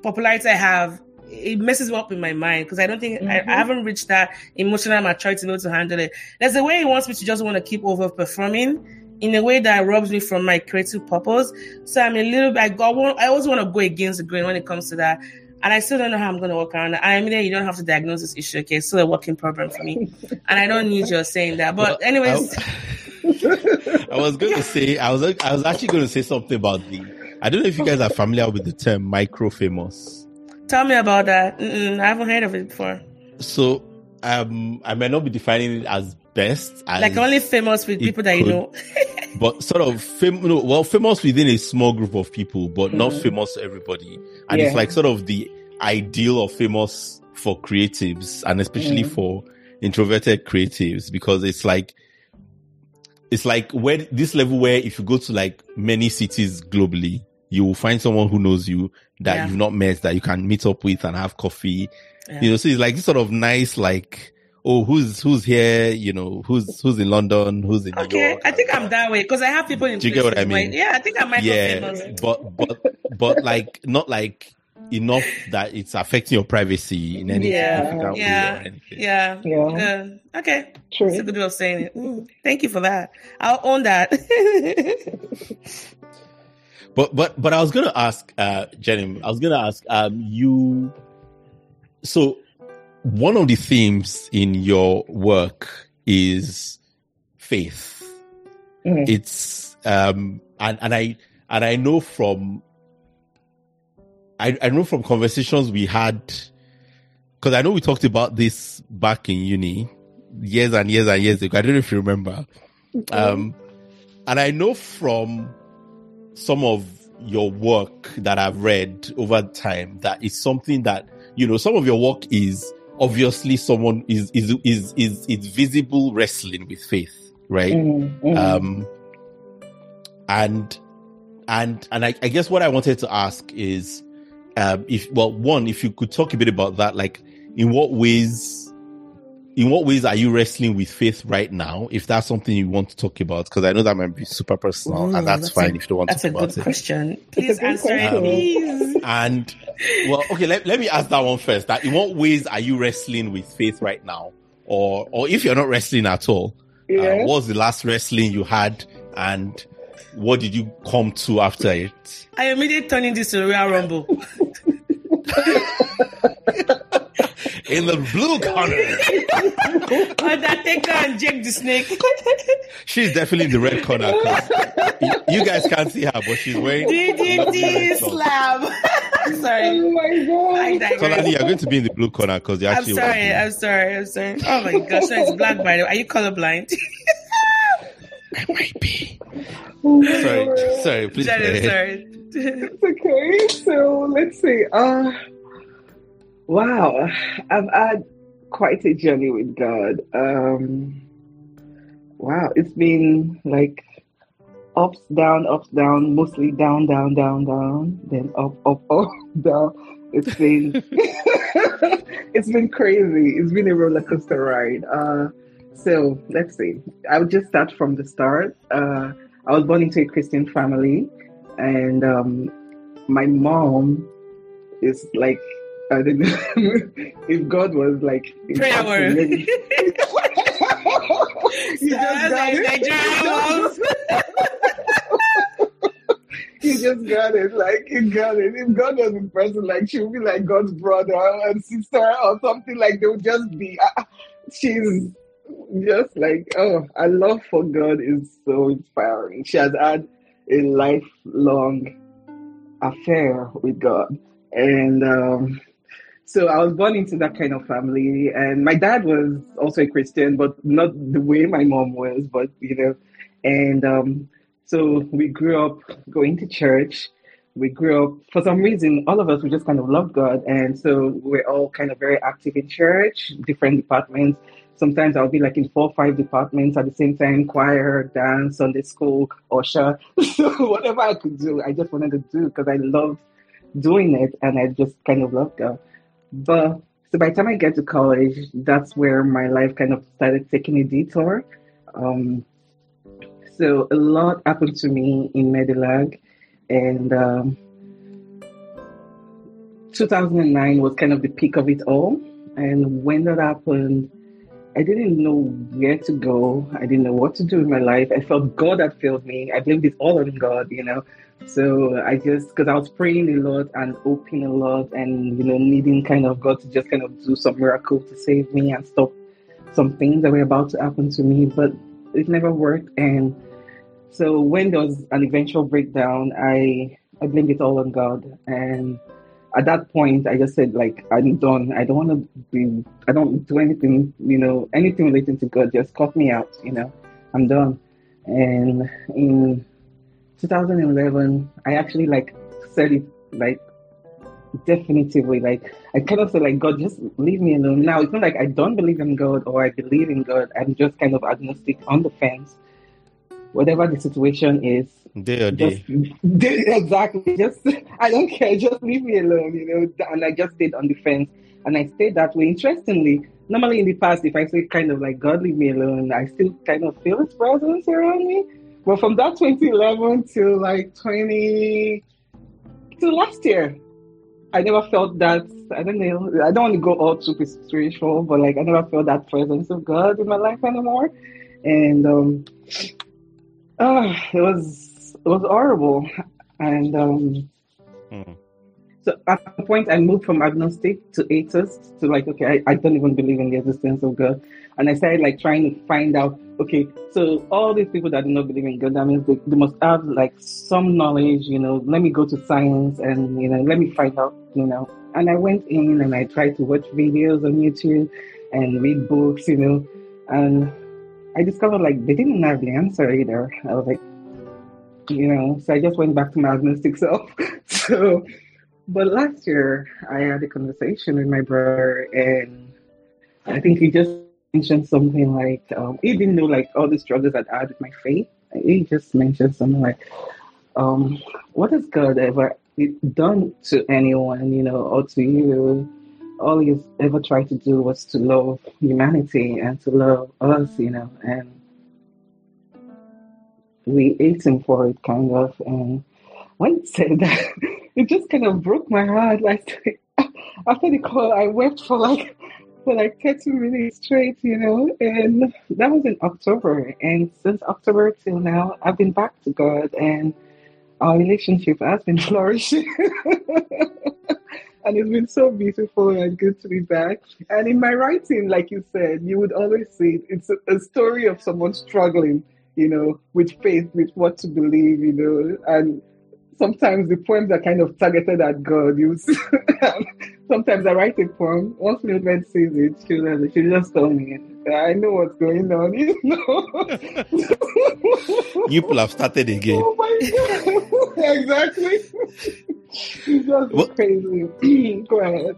Speaker 1: popularity I have, it messes me up in my mind because I don't think mm-hmm. I, I, mm-hmm. haven't reached that emotional maturity to be able to handle it. There's a way he wants me to just want to keep over performing in a way that robs me from my creative purpose. So I'm a little bit, I go, I always want to go against the grain when it comes to that. And I still don't know how I'm going to work around it. I mean, you don't have to diagnose this issue. Okay. It's still a working problem for me. *laughs* and I don't need your saying that. But well, anyways.
Speaker 2: I, *laughs* I was going to say, I was, I was actually going to say something about the, I don't know if you guys are familiar with the term micro famous.
Speaker 1: Tell me about that. Mm-mm, I haven't heard of it before.
Speaker 2: So, um, I may not be defining it as best, as
Speaker 1: like only famous with people that could, you know, *laughs*
Speaker 2: but sort of fam- no, well, famous within a small group of people, but mm-hmm. not famous to everybody. And yeah. it's like sort of the ideal of famous for creatives, and especially mm-hmm. for introverted creatives, because it's like it's like where this level where if you go to like many cities globally, you will find someone who knows you that yeah. you've not met that you can meet up with and have coffee. Yeah. You know, so it's like this sort of nice, like, oh, who's who's here? You know, who's who's in London, who's in
Speaker 1: okay, New York. I think I'm that way because I have people in.
Speaker 2: Do you get what I mean?
Speaker 1: yeah, I think I might.
Speaker 2: Yeah, but but but like not like enough that it's affecting your privacy in any
Speaker 1: Yeah,
Speaker 2: significant way
Speaker 1: yeah,
Speaker 2: or anything.
Speaker 1: Yeah.
Speaker 4: Yeah.
Speaker 1: Uh, okay.
Speaker 4: True.
Speaker 1: That's a good way of saying it. Mm, thank you for that. I'll own that. *laughs*
Speaker 2: But but but I was gonna ask, uh, Jenny. I was gonna ask, um, you. So, one of the themes in your work is faith.
Speaker 4: Mhm.
Speaker 2: It's um, and and I and I know from. I I know from conversations we had, because I know we talked about this back in uni, years and years and years ago. I don't know if you remember. Um, and I know from some of your work that I've read over time that is something that you know some of your work is obviously someone is is is is is visible wrestling with faith, right?
Speaker 4: Mhm, mhm.
Speaker 2: Um, and and and I, I guess what I wanted to ask is, um, if well, one, if you could talk a bit about that, like in what ways, in what ways are you wrestling with faith right now? If that's something you want to talk about, because I know that might be super personal,
Speaker 1: Ooh,
Speaker 2: and that's,
Speaker 1: that's
Speaker 2: fine
Speaker 1: a-
Speaker 2: if you don't want to
Speaker 1: a
Speaker 2: talk about it.
Speaker 1: question. Please
Speaker 4: a good question.
Speaker 1: Please answer it,
Speaker 4: question.
Speaker 1: please.
Speaker 2: And well, okay, let, let me ask that one first. That in what ways are you wrestling with faith right now? Or or if you're not wrestling at all, uh, what was the last wrestling you had and what did you come to after it?
Speaker 1: I immediately turning this to a Royal Rumble. *laughs*
Speaker 2: In the blue corner, *laughs*
Speaker 1: Undertaker and Jake the Snake. *laughs*
Speaker 2: she's definitely in the red corner. You guys can't see her, but she's wearing.
Speaker 1: DDT slam. *laughs* sorry.
Speaker 4: Oh my god.
Speaker 1: I digress.
Speaker 2: Solani, you're going to be in the blue corner because you're
Speaker 1: I'm
Speaker 2: actually.
Speaker 1: sorry.
Speaker 2: wearing-
Speaker 1: I'm sorry. I'm sorry. Oh my gosh, no, it's black by the way. Are you colorblind?
Speaker 2: I might be.
Speaker 4: Oh my
Speaker 2: Sorry,
Speaker 4: God.
Speaker 2: sorry, please. go
Speaker 1: Sorry,
Speaker 2: ahead.
Speaker 1: sorry.
Speaker 4: It's okay. So let's see. Uh, wow, I've had quite a journey with God. Um, wow, it's been like ups, down, ups, down, mostly down, down, down, down, then up, up, *laughs* up, down. It's been *laughs* it's been crazy. It's been a roller coaster ride. Uh, so let's see. I'll just start from the start. Uh, I was born into a Christian family, and um, my mom is like I don't know *laughs* if God was like
Speaker 1: Prayer
Speaker 4: maybe- *laughs* *laughs* you just got it. You just got it. Like you got it. If God was in person, like she would be like God's brother and sister or something. Like they would just be. Uh, she's just like oh, her love for God is so inspiring. She has had a lifelong affair with God, and um, so I was born into that kind of family. And my dad was also a Christian, but not the way my mom was. But you know, and um, so we grew up going to church. We grew up, for some reason, all of us, we just kind of loved God. And so we're all kind of very active in church, different departments. Sometimes I'll be like in four five departments at the same time choir, dance, Sunday school, usher. *laughs* So whatever I could do, I just wanted to do because I loved doing it and I just kind of loved God. But so by the time I get to college, that's where my life kind of started taking a detour. Um, so a lot happened to me in Medilag, and um, 2009 was kind of the peak of it all. And when that happened, I didn't know where to go. I didn't know what to do in my life. I felt God had failed me. I blamed it all on God, you know. So I just, because I was praying a lot and hoping a lot and, you know, needing kind of God to just kind of do some miracle to save me and stop some things that were about to happen to me. But it never worked. And so when there was an eventual breakdown, I, I blamed it all on God. And at that point, I just said, like, I'm done. I don't want to be, I don't do anything, you know, anything relating to God. Just cut me out, you know, I'm done. And in 2011, I actually like said it like definitively, like I kind of said, like, God, just leave me alone. Now it's not like I don't believe in God or I believe in God. I'm just kind of agnostic on the fence. Whatever the situation is,
Speaker 2: Day or
Speaker 4: just
Speaker 2: day. *laughs*
Speaker 4: exactly. Just I don't care. Just leave me alone, you know. And I just stayed on the fence, and I stayed that way. Interestingly, normally in the past, if I say kind of like God leave me alone, I still kind of feel His presence around me. But from that 2011 to like 20 to last year, I never felt that. I don't know. I don't want to go all too spiritual, but like I never felt that presence of God in my life anymore, and um, uh, *sighs* it was was horrible, and um,
Speaker 2: Hmm.
Speaker 4: so at the point I moved from agnostic to atheist to like okay, I, I don't even believe in the existence of God, and I started like trying to find out okay, so all these people that do not believe in God, that means they, they must have like some knowledge, you know. Let me go to science and you know, let me find out, you know. And I went in and I tried to watch videos on YouTube and read books, you know, and I discovered like they didn't have the answer either. I was like, you know, so I just went back to my agnostic self. *laughs* so, but last year I had a conversation with my brother, and I think he just mentioned something like um, he didn't know like all the struggles that I had with my faith. He just mentioned something like, um, "What has God ever done to anyone, you know, or to you?" All he's ever tried to do was to love humanity and to love us, you know, and we ate for it, kind of. And when he said *laughs* that, it just kind of broke my heart. Like *laughs* after the call, I wept for like *laughs* for like 30 minutes straight, you know. And that was in October. And since October till now, I've been back to God, and our relationship has been flourishing. and it's been so beautiful and good to be back. And in my writing, like you said, you would always see it's a story of someone struggling you know, with faith, with what to believe, you know, and sometimes the poems are kind of targeted at God. You *laughs* sometimes I write a poem. Once Mildred sees it, she'll, she'll just tell me, I know what's going on, *laughs* you know. *laughs*
Speaker 2: You people have started again.
Speaker 4: oh my God. exactly. It's just
Speaker 2: What-
Speaker 4: crazy. *clears throat* Go ahead.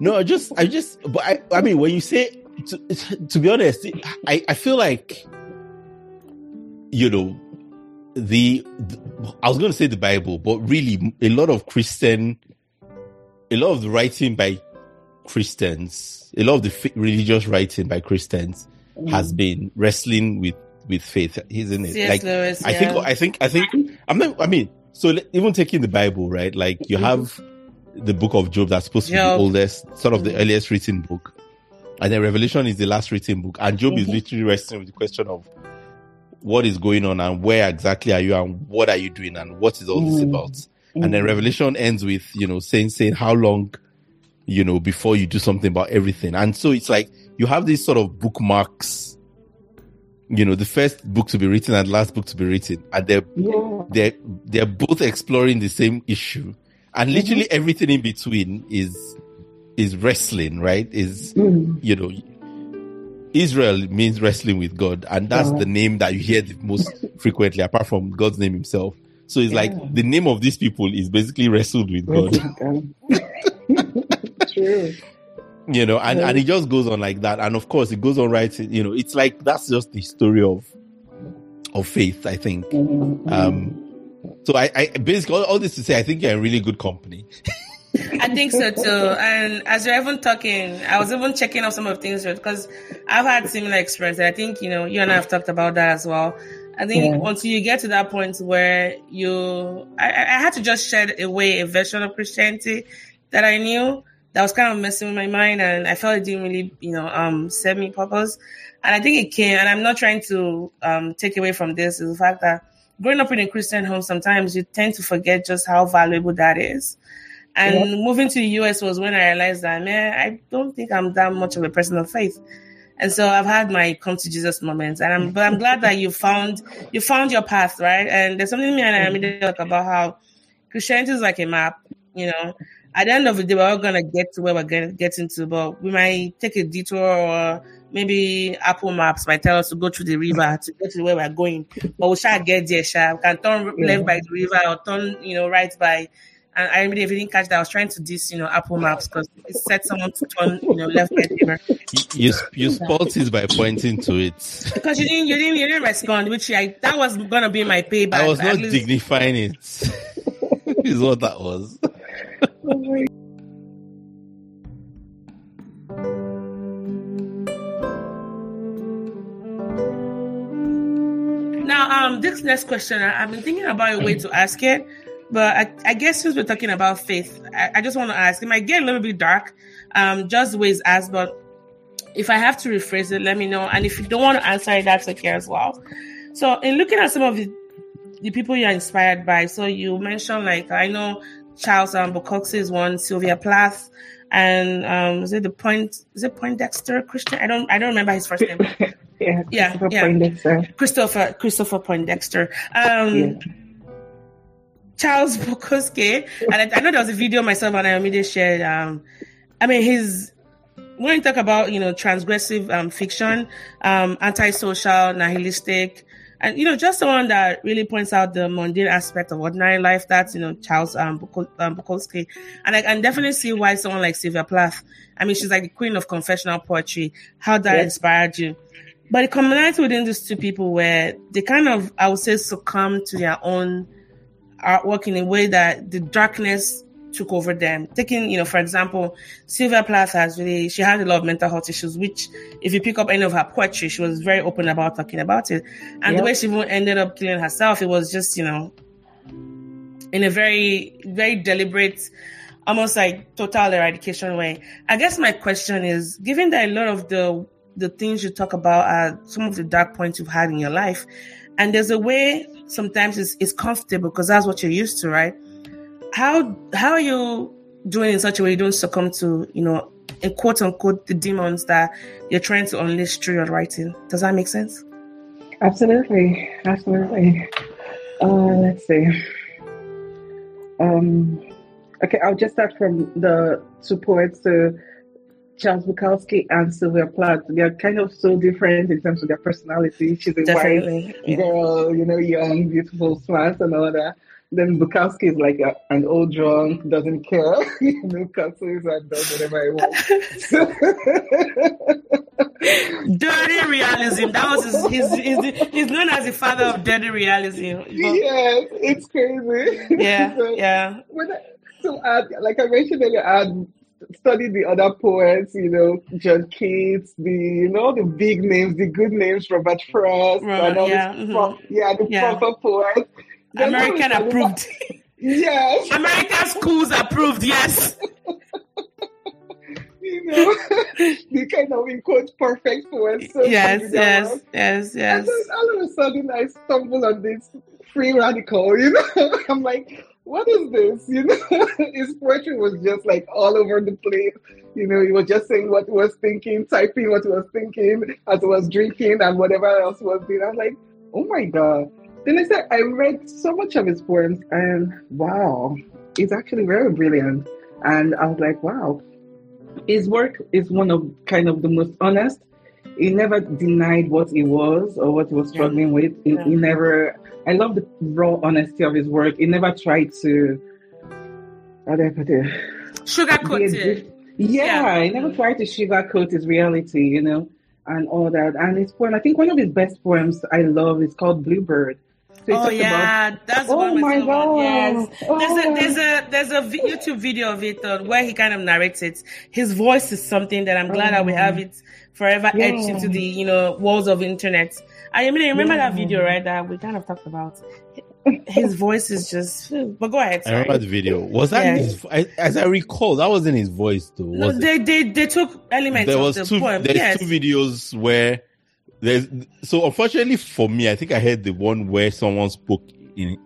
Speaker 2: No, I just, I just, but I, I mean, when you say, to, to be honest, I, I feel like, you know, the, the- I was going to say the Bible, but really a lot of Christian, a lot of the writing by Christians, a lot of the religious writing by Christians mm. has been wrestling with, with faith, isn't it?
Speaker 1: C.S.
Speaker 2: Like,
Speaker 1: Lewis,
Speaker 2: I think. I think, I think, I'm not, I mean, so even taking the Bible, right? Like you mm-hmm. have the book of Job that's supposed to be the oldest, sort of the mm-hmm. earliest written book. And then Revelation is the last written book. And Job is
Speaker 4: Mhm.
Speaker 2: literally wrestling with the question of what is going on and where exactly are you and what are you doing and what is all this
Speaker 4: Mm.
Speaker 2: about? And then Revelation ends with, you know, saying, saying how long, you know, before you do something about everything. And so it's like you have these sort of bookmarks, you know, the first book to be written and last book to be written. And they're
Speaker 4: Yeah.
Speaker 2: they're they're both exploring the same issue and literally everything in between is is wrestling right is
Speaker 4: Mm.
Speaker 2: you know israel means wrestling with god and that's
Speaker 4: Uh-huh.
Speaker 2: the name that you hear the most frequently apart from god's name himself so it's
Speaker 4: Yeah.
Speaker 2: like the name of these people is basically wrestled with god *laughs*
Speaker 4: True.
Speaker 2: you know and,
Speaker 4: Yeah.
Speaker 2: and it just goes on like that and of course it goes on right you know it's like that's just the story of of faith i think
Speaker 4: Mhm.
Speaker 2: um so i i basically all, all this to say i think you're in really good company *laughs*
Speaker 1: I think so too. And as you're even talking, I was even checking out some of the things because I've had similar experience. I think, you know, you and I have talked about that as well. I think
Speaker 4: Yeah.
Speaker 1: until you get to that point where you, I, I I had to just shed away a version of Christianity that I knew that was kind of messing with my mind. And I felt it didn't really, you know, um, serve me purpose. And I think it came, and I'm not trying to, um, take away from this is the fact that growing up in a Christian home, sometimes you tend to forget just how valuable that is. And moving to the US was when I realized that, man, I don't think I'm that much of a person of faith. And so I've had my come to Jesus moments, and I'm, but I'm glad that you found you found your path, right? And there's something me and I immediately mm-hmm. talk about how Christianity is like a map. You know, at the end of the day, we're all gonna get to where we're gonna get into, but we might take a detour, or maybe Apple Maps might tell us to go through the river to get to where we're going. But we shall get there, shall we can turn left by the river or turn, you know, right by and I really, if you didn't catch that, I was trying to diss, you know, Apple Maps because it said someone to turn, you know, left by the river.
Speaker 2: you you spoilt it by pointing to it
Speaker 1: Because you didn't, you didn't, you didn't respond, which I that was gonna be my payback.
Speaker 2: I was not
Speaker 1: least-
Speaker 2: dignifying it. *laughs* is what that was.
Speaker 4: Oh my
Speaker 1: Now, um, this next question, I've been thinking about a way to ask it, But I, I guess since we're talking about faith, I, I just want to ask. It might get a little bit dark, um, just the way it's asked, but if I have to rephrase it, let me know. And if you don't want to answer it, that's okay as well. So, in looking at some of the, the people you're inspired by, so you mentioned like I know Charles um, Bukowski is one, Sylvia Plath, and um, is it the point? Is it Poindexter Christian? I don't I don't remember his first name. *laughs*
Speaker 4: yeah,
Speaker 1: Yeah,
Speaker 4: Christopher
Speaker 1: yeah.
Speaker 4: Poindexter.
Speaker 1: Christopher Christopher Poindexter. Um,
Speaker 4: Yeah.
Speaker 1: Charles *laughs* Bukowski, and I, I know there was a video myself and Ayomide shared. Um, I mean, his when you talk about you know transgressive um, fiction, um, antisocial, nihilistic, and you know just someone that really points out the mundane aspect of ordinary life. That's you know Charles um, Buko- um, Bukowski, and I can definitely see why someone like Sylvia Plath. I mean, she's like the queen of confessional poetry. How that
Speaker 4: Yes.
Speaker 1: inspired you. But the commonality within these two people where they kind of, I would say, succumb to their own artwork in a way that the darkness took over them. Taking, you know, for example, Sylvia Plath has really, she had a lot of mental health issues, which if you pick up any of her poetry, she was very open about talking about it. And the way she even ended up killing herself, it was just, you know, in a very, very deliberate, almost like total eradication way. I guess my question is, given that a lot of the the things you talk about are some of the dark points you've had in your life, and there's a way sometimes it's, it's comfortable because that's what you're used to, right? How how are you doing in such a way you don't succumb to, you know, in quote unquote the demons that you're trying to unleash through your writing? Does that make sense?
Speaker 4: Absolutely, absolutely. Uh, let's see. Um, okay, I'll just start from the two poets, Charles Bukowski and Sylvia Plath. They're kind of so different in terms of their personality. She's a
Speaker 1: Definitely.
Speaker 4: white
Speaker 1: Yeah.
Speaker 4: girl, you know, young, beautiful, smart, and all that. Then Bukowski is like a, an old drunk, doesn't care, *laughs* you know, cusses and does whatever he wants. *laughs*
Speaker 1: Dirty realism. That was his, his, his, he's known as the father of dirty realism. But-
Speaker 4: yes, it's crazy.
Speaker 1: yeah, *laughs*
Speaker 4: So-
Speaker 1: yeah.
Speaker 4: when I, so I, like I mentioned earlier, I had studied the other poets, you know, John Keats, the you know the big names, the good names, Robert Frost,
Speaker 1: Robert, yeah, mhm.
Speaker 4: pro- yeah, the
Speaker 1: Yeah.
Speaker 4: proper poets. Then all of a
Speaker 1: American approved.
Speaker 4: Yes,
Speaker 1: American schools approved. Yes. *laughs*
Speaker 4: you know, *laughs* the kind of in quotes perfect poets. So
Speaker 1: yes, yes, yes,
Speaker 4: And
Speaker 1: yes.
Speaker 4: then all of a sudden, I stumble on this free radical. You know, *laughs* I'm like, what is this? You know, *laughs* his poetry was just like all over the place. You know, he was just saying what he was thinking, typing what he was thinking as he was drinking, and whatever else was doing. I was like, oh my god. Then I said, I read so much of his poems, and wow, it's actually very brilliant. And I was like, wow, his work is one of kind of the most honest. He never denied what he was or what he was struggling with. He,
Speaker 1: Yeah.
Speaker 4: he never. I love the raw honesty of his work. He never tried to. How do I put it? A diff- Yeah,
Speaker 1: Yeah.
Speaker 4: he never tried to sugarcoat his reality, you know, and all that. And his poem, I think one of his best poems I love is called Bluebird. So
Speaker 1: Oh
Speaker 4: talks about-
Speaker 1: yeah, that's
Speaker 4: Oh
Speaker 1: one.
Speaker 4: my
Speaker 1: the one- Yes.
Speaker 4: Oh.
Speaker 1: There's a there's a there's a YouTube video of it uh, where he kind of narrates it. His voice is something that I'm glad that we
Speaker 4: Oh.
Speaker 1: have it forever
Speaker 4: Yeah.
Speaker 1: etched into the you know walls of internet. I mean, remember that video right that we kind of talked about. His voice is just. But go ahead.
Speaker 2: I remember the video. Was that
Speaker 1: Yeah.
Speaker 2: his? I, as I recall, that wasn't his voice though.
Speaker 1: No,
Speaker 2: Was it?
Speaker 1: they, they they took elements
Speaker 2: there
Speaker 1: of
Speaker 2: was
Speaker 1: the
Speaker 2: two.
Speaker 1: poem.
Speaker 2: There's
Speaker 1: yes.
Speaker 2: two videos where there's. So unfortunately for me, I think I heard the one where someone spoke in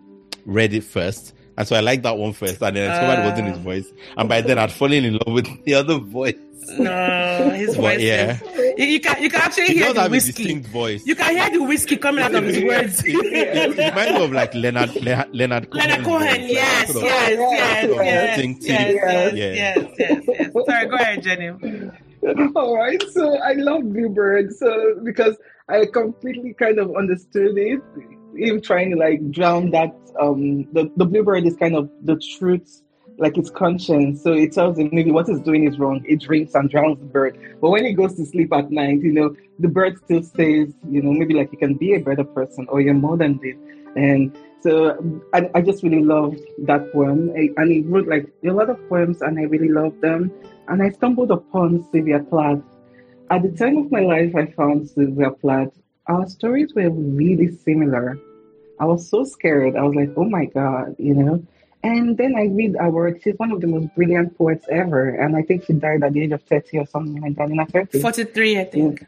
Speaker 2: read it first, and so I liked that one first, and then I discovered it wasn't his
Speaker 1: Ah.
Speaker 2: voice, and by then I'd fallen in love with the other voice.
Speaker 1: No, his
Speaker 2: But
Speaker 1: voice.
Speaker 2: yeah.
Speaker 1: is- you, you can you can actually
Speaker 2: He
Speaker 1: hear
Speaker 2: does
Speaker 1: the
Speaker 2: have a
Speaker 1: whiskey.
Speaker 2: distinct voice.
Speaker 1: You can hear the whiskey coming out of his words.
Speaker 2: it, it, it reminds me of like Leonard Leonard Leonard Cohen.
Speaker 1: Leonard Cohen, yes,
Speaker 2: Sort of-
Speaker 1: yes, yes,
Speaker 2: sort of
Speaker 1: yes,
Speaker 2: distinctive,
Speaker 1: yes, yes, yes, yes, yes. Sorry, go ahead, Jenny. *laughs*
Speaker 4: All right, so I love Bluebird, so because I completely kind of understood it, him trying to like drown that. Um, the the Bluebird is kind of the truth, like its conscience. So it tells him maybe what he's doing is wrong. It drinks and drowns the bird, but when he goes to sleep at night, you know, the bird still says, you know, maybe like you can be a better person or you're more than this, and. So I, I just really loved that poem, I- and he wrote like a lot of poems, and I really loved them and I stumbled upon Sylvia Plath. At the time of my life, I found Sylvia Plath. Our stories were really similar. I was so scared. I was like, oh my God, you know? And then I read her work. She's one of the most brilliant poets ever. And I think she died at the age of 30 or something like that in her 30s.
Speaker 1: 43, I think.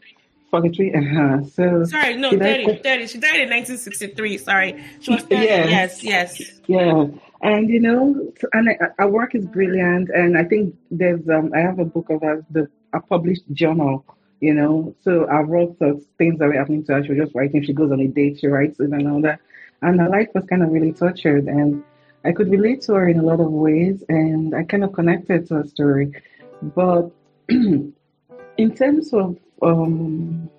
Speaker 4: 43. Uh-huh. So
Speaker 1: Sorry, no,
Speaker 4: she
Speaker 1: 30,
Speaker 4: died-
Speaker 1: 30. She died in 1963. Sorry. She was 30.
Speaker 4: Yes.
Speaker 1: Yes, yes.
Speaker 4: Yeah, and you know, and our work is brilliant, and I think there's um, I have a book of us, the a published journal, you know, so I wrote the things that were happening to her. She was just writing. She goes on a date, she writes it and all that, and her life was kind of really tortured, and I could relate to her in a lot of ways, and I kind of connected to her story, but *clears throat* in terms of um,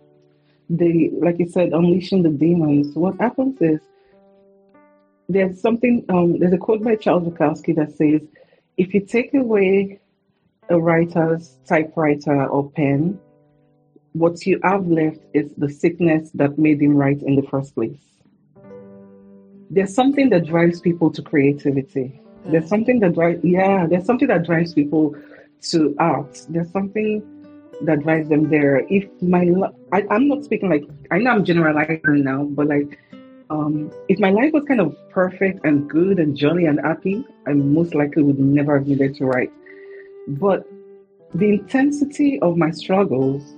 Speaker 4: the like you said, unleashing the demons, what happens is there's something um, there's a quote by Charles Bukowski that says, if you take away a writer's typewriter or pen, what you have left is the sickness that made him write in the first place. There's something that drives people to creativity. There's something that drives yeah, there's something that drives people to art. There's something that drives them there. If my I, I'm not speaking like I know I'm generalizing now, but like um, if my life was kind of perfect and good and jolly and happy, I most likely would never have needed to write. But the intensity of my struggles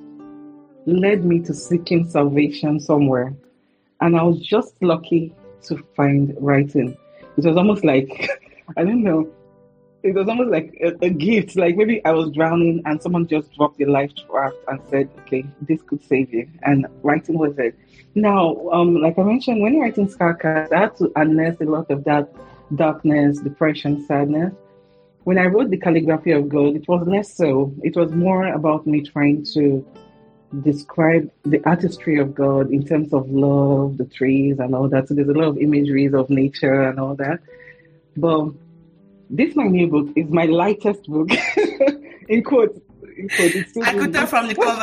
Speaker 4: led me to seeking salvation somewhere. And I was just lucky to find writing. It was almost like, *laughs* I don't know, it was almost like a, a gift. Like maybe I was drowning and someone just dropped a life raft and said, okay, this could save you. And writing was it. Now, um, like I mentioned, when you're writing Scarcast, I had to unleash a lot of that darkness, depression, sadness. When I wrote the calligraphy of God, it was less so. It was more about me trying to describe the artistry of God in terms of love, the trees, and all that. So there's a lot of imageries of nature and all that. But this my new book is my lightest book. *laughs* in quotes. In quotes.
Speaker 1: I could tell from the cover.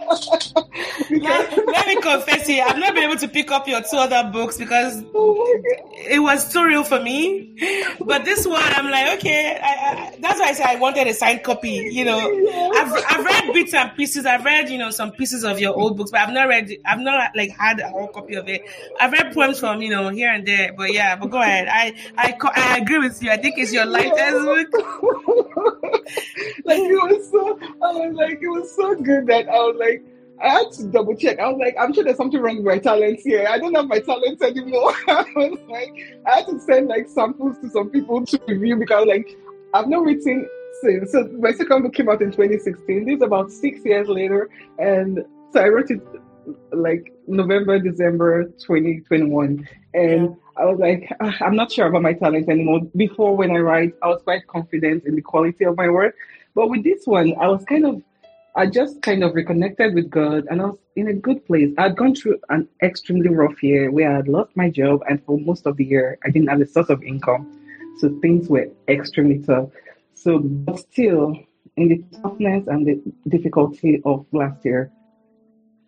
Speaker 1: *laughs* *laughs* *laughs* let, let me confess here, I've not been able to pick up your two other books because
Speaker 4: oh
Speaker 1: it was too real for me. But this one, I'm like, okay, I, I, that's why I said I wanted a signed copy. You know, I've I've read bits and pieces. I've read you know some pieces of your old books, but I've not read. I've not like had a whole copy of it. I've read poems from you know here and there, but yeah. But go ahead. I I I agree with you. I think it's your lightest book. *laughs*
Speaker 4: like it was so I was like it was so good that I was like I had to double check. I was like, I'm sure there's something wrong with my talents here. I don't have my talents anymore. *laughs* I was like, I had to send like samples to some people to review because like I've not written since. So my second book came out in 2016. This is about six years later, and so I wrote it like November, December 2021, and I was like, "Ah, I'm not sure about my talent anymore. Before, when I write, I was quite confident in the quality of my work, but with this one, I was kind of, I just kind of reconnected with God, and I was in a good place. I'd gone through an extremely rough year where I had lost my job, and for most of the year, I didn't have a source of income, so things were extremely tough. So, but still, in the toughness and the difficulty of last year,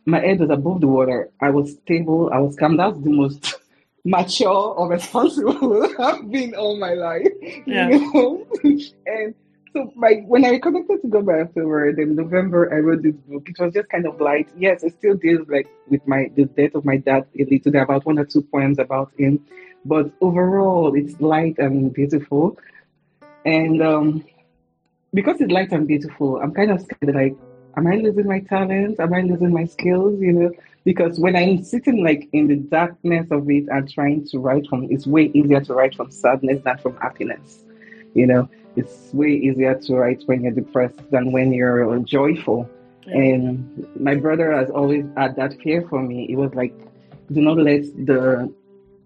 Speaker 4: my head was above the water. I was stable. I was calm. That's the most *laughs* mature or responsible *laughs* I've been all my life.
Speaker 1: Yeah.
Speaker 4: You know? *laughs* and so my when I connected to God by afterward in November, I wrote this book. It was just kind of light. Yes, it still deals like with my the death of my dad a little. Are about one or two poems about him, but overall, it's light and beautiful. And um, because it's light and beautiful, I'm kind of scared like, am I losing my talent? Am I losing my skills? You know, because when I'm sitting like in the darkness of it and trying to write from, it's way easier to write from sadness than from happiness. You know, it's way easier to write when you're depressed than when you're joyful. And my brother has always had that fear for me. It was like, do not let the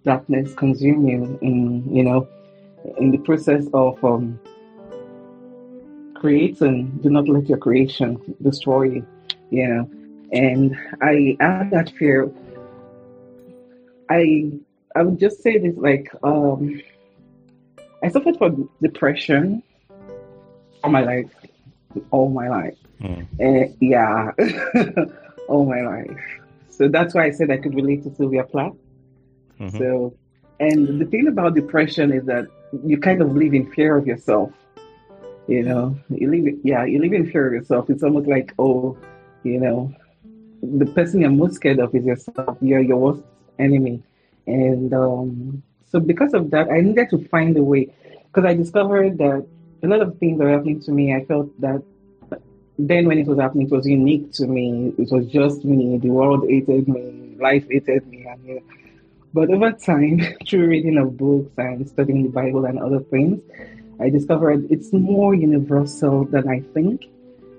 Speaker 4: darkness consume you in, you know, in the process of um, creating. Do not let your creation destroy you, you know. And I had that fear. I I would just say this like um, I suffered from depression all my life, all my life.
Speaker 2: Mm.
Speaker 4: Uh, yeah, *laughs* all my life. So that's why I said I could relate to Sylvia Plath.
Speaker 2: Mhm.
Speaker 4: So, and the thing about depression is that you kind of live in fear of yourself. You know, you live, yeah, you live in fear of yourself. It's almost like, oh, you know, the person you're most scared of is yourself. You're your worst enemy. And um, So because of that, I needed to find a way because I discovered that a lot of things are happening to me. I felt that then when it was happening, it was unique to me. It was just me. The world hated me. Life hated me. And, but over time, *laughs* through reading of books and studying the Bible and other things, I discovered it's more universal than I think.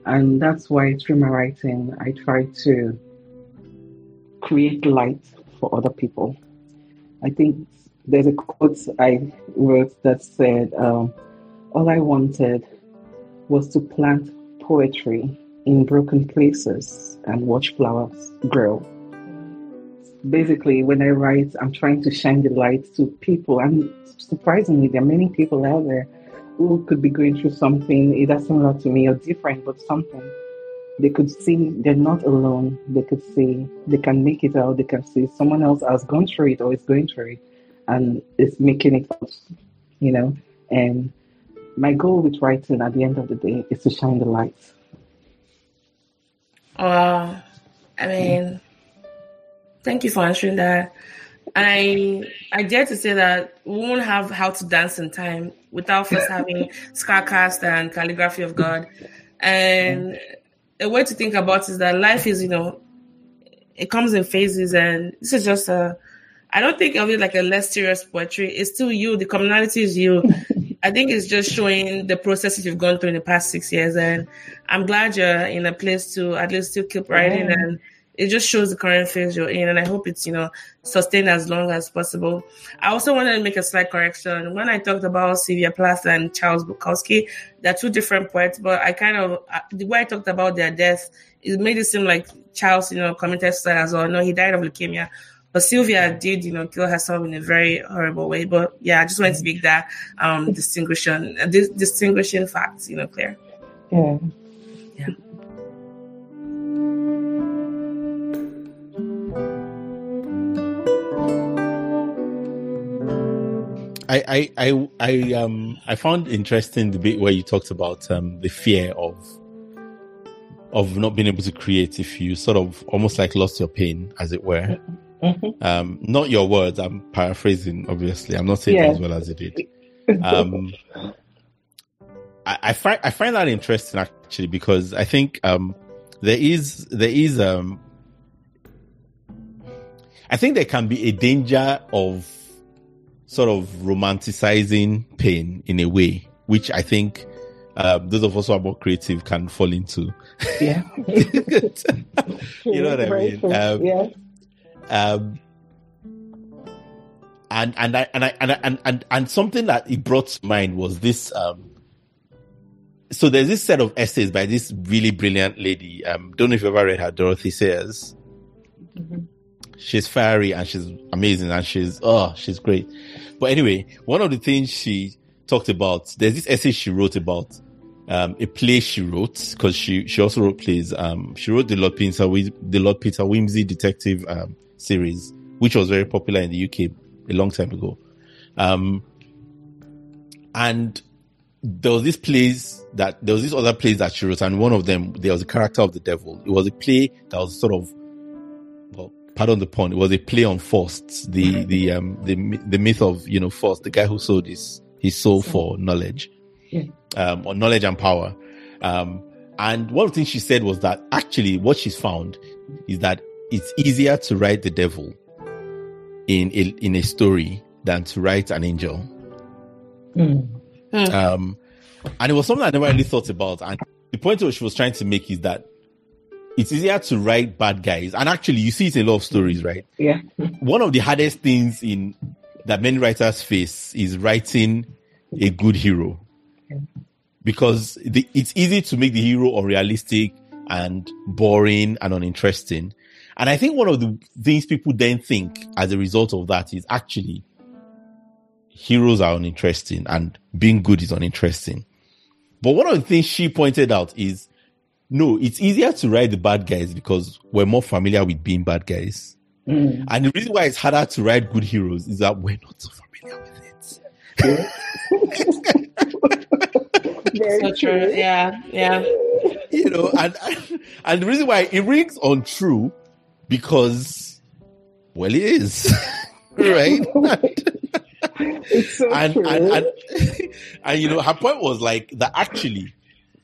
Speaker 4: And that's why through my writing, I try to create light for other people. I think there's a quote I wrote that said, um, All I wanted was to plant poetry in broken places and watch flowers grow basically, when I write, I'm trying to shine the light to people. And surprisingly, there are many people out there who could be going through something either similar to me or different, but something. They could see they're not alone. They could see they can make it out. They can see someone else has gone through it or is going through it and it's making it out, you know. And my goal with writing at the end of the day is to shine the light.
Speaker 1: Wow. I mean, Thank you for answering that. I I dare to say that we won't have how to dance in time without first having *laughs* Scarcast and Calligraphy of God. And a way to think about is that life is, you know, it comes in phases, and this is just a. I don't think of it like a less serious poetry. It's still you. The commonality is you. *laughs* I think it's just showing the processes you've gone through in the past six years, and I'm glad you're in a place to at least still keep writing and it just shows the current phase you're in, and I hope it's you know sustained as long as possible. I also wanted to make a slight correction when I talked about Sylvia Plath and Charles Bukowski. They're two different poets, but I kind of uh, the way I talked about their death, it made it seem like Charles, you know, committed suicide as well. No, he died of leukemia. But Sylvia did, you know, kill herself in a very horrible way. But yeah, I just wanted to make that um, distinguishing, uh, distinguishing facts, you know, clear.
Speaker 4: Yeah.
Speaker 1: Yeah.
Speaker 2: I, I, I, I, um, I found interesting the bit where you talked about um, the fear of of not being able to create if you sort of almost like lost your pain, as it were. Mm-hmm. Um, not your words. I'm paraphrasing. Obviously, I'm not saying yeah. as well as it did. *laughs* Um, I, I, find I find that interesting actually because I think um, there is there is um, I think there can be a danger of sort of romanticizing pain in a way, which I think um, those of us who are more creative can fall into.
Speaker 4: Yeah. *laughs*
Speaker 2: you know what I mean? *laughs* Um,
Speaker 4: yeah.
Speaker 2: Um, and and I and I and I, and, and and something that it brought to mind was this. Um, so there's this set of essays by this really brilliant lady. Um, don't know if you've ever read her, Dorothy Sayers. Mm-hmm she's fiery and she's amazing and she's oh she's great. But anyway, one of the things she talked about, there's this essay she wrote about um, a play she wrote because she she also wrote plays. Um, she wrote the Lord Peter the Lord Peter Wimsey detective um, series, which was very popular in the UK a long time ago. Um, and there was this plays that there was this other plays that she wrote, and one of them there was a character of the devil. It was a play that was sort of well, pardon the pun, it was a play on Faust, the mm-hmm. the um the the myth of you know Faust, the guy who sold his his soul for knowledge,
Speaker 4: yeah.
Speaker 2: um, or knowledge and power. Um, and one of the things she said was that actually what she's found is that it's easier to write the devil in a, in a story than to write an angel.
Speaker 4: Mm.
Speaker 2: Um, and it was something I never really thought about. And the point what she was trying to make is that it's easier to write bad guys. And actually, you see it in a lot of stories, right?
Speaker 4: Yeah.
Speaker 2: One of the hardest things in that many writers face is writing a good hero. Because the, it's easy to make the hero unrealistic and boring and uninteresting. And I think one of the things people then think as a result of that is actually heroes are uninteresting and being good is uninteresting. But one of the things she pointed out is no, it's easier to write the bad guys because we're more familiar with being bad guys.
Speaker 4: Mm.
Speaker 2: And the reason why it's harder to write good heroes is that we're not so familiar with
Speaker 1: it. *laughs* Very so true. true. Yeah, yeah.
Speaker 2: You know, and, and the reason why it rings untrue because, well, it is, *laughs* *laughs* right?
Speaker 4: It's so
Speaker 2: and,
Speaker 4: true.
Speaker 2: and, and, *laughs* and you know her point was like that actually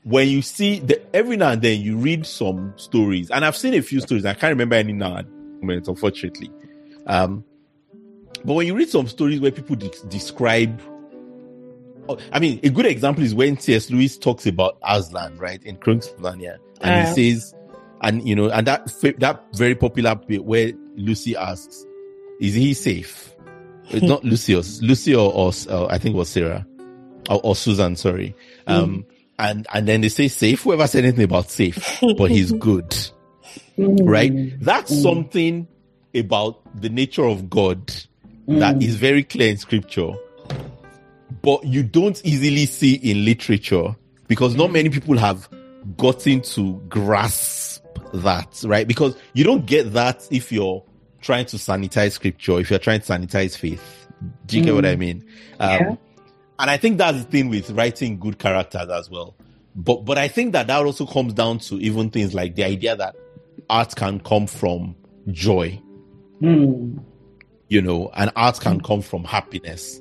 Speaker 2: when you see the, every now and then you read some stories and i've seen a few stories i can't remember any now at moment unfortunately um but when you read some stories where people de- describe i mean a good example is when cs lewis talks about aslan right in narnia and
Speaker 1: Uh.
Speaker 2: he says and you know and that that very popular bit where lucy asks is he safe it's *laughs* not Lucius, Lucy or, or uh, I think it was Sarah or, or Susan, sorry. Um, and, and then they say safe. Whoever said anything about safe, but he's *laughs* good,
Speaker 4: Mm.
Speaker 2: right? That's something about the nature of God that is very clear in scripture, but you don't easily see in literature because not many people have gotten to grasp that, right? Because you don't get that if you're trying to sanitize scripture, if you're trying to sanitize faith. Do you get what I mean? Um,
Speaker 4: Yeah.
Speaker 2: And I think that's the thing with writing good characters as well. But but I think that that also comes down to even things like the idea that art can come from joy,
Speaker 4: Mm.
Speaker 2: you know, and art can come from happiness,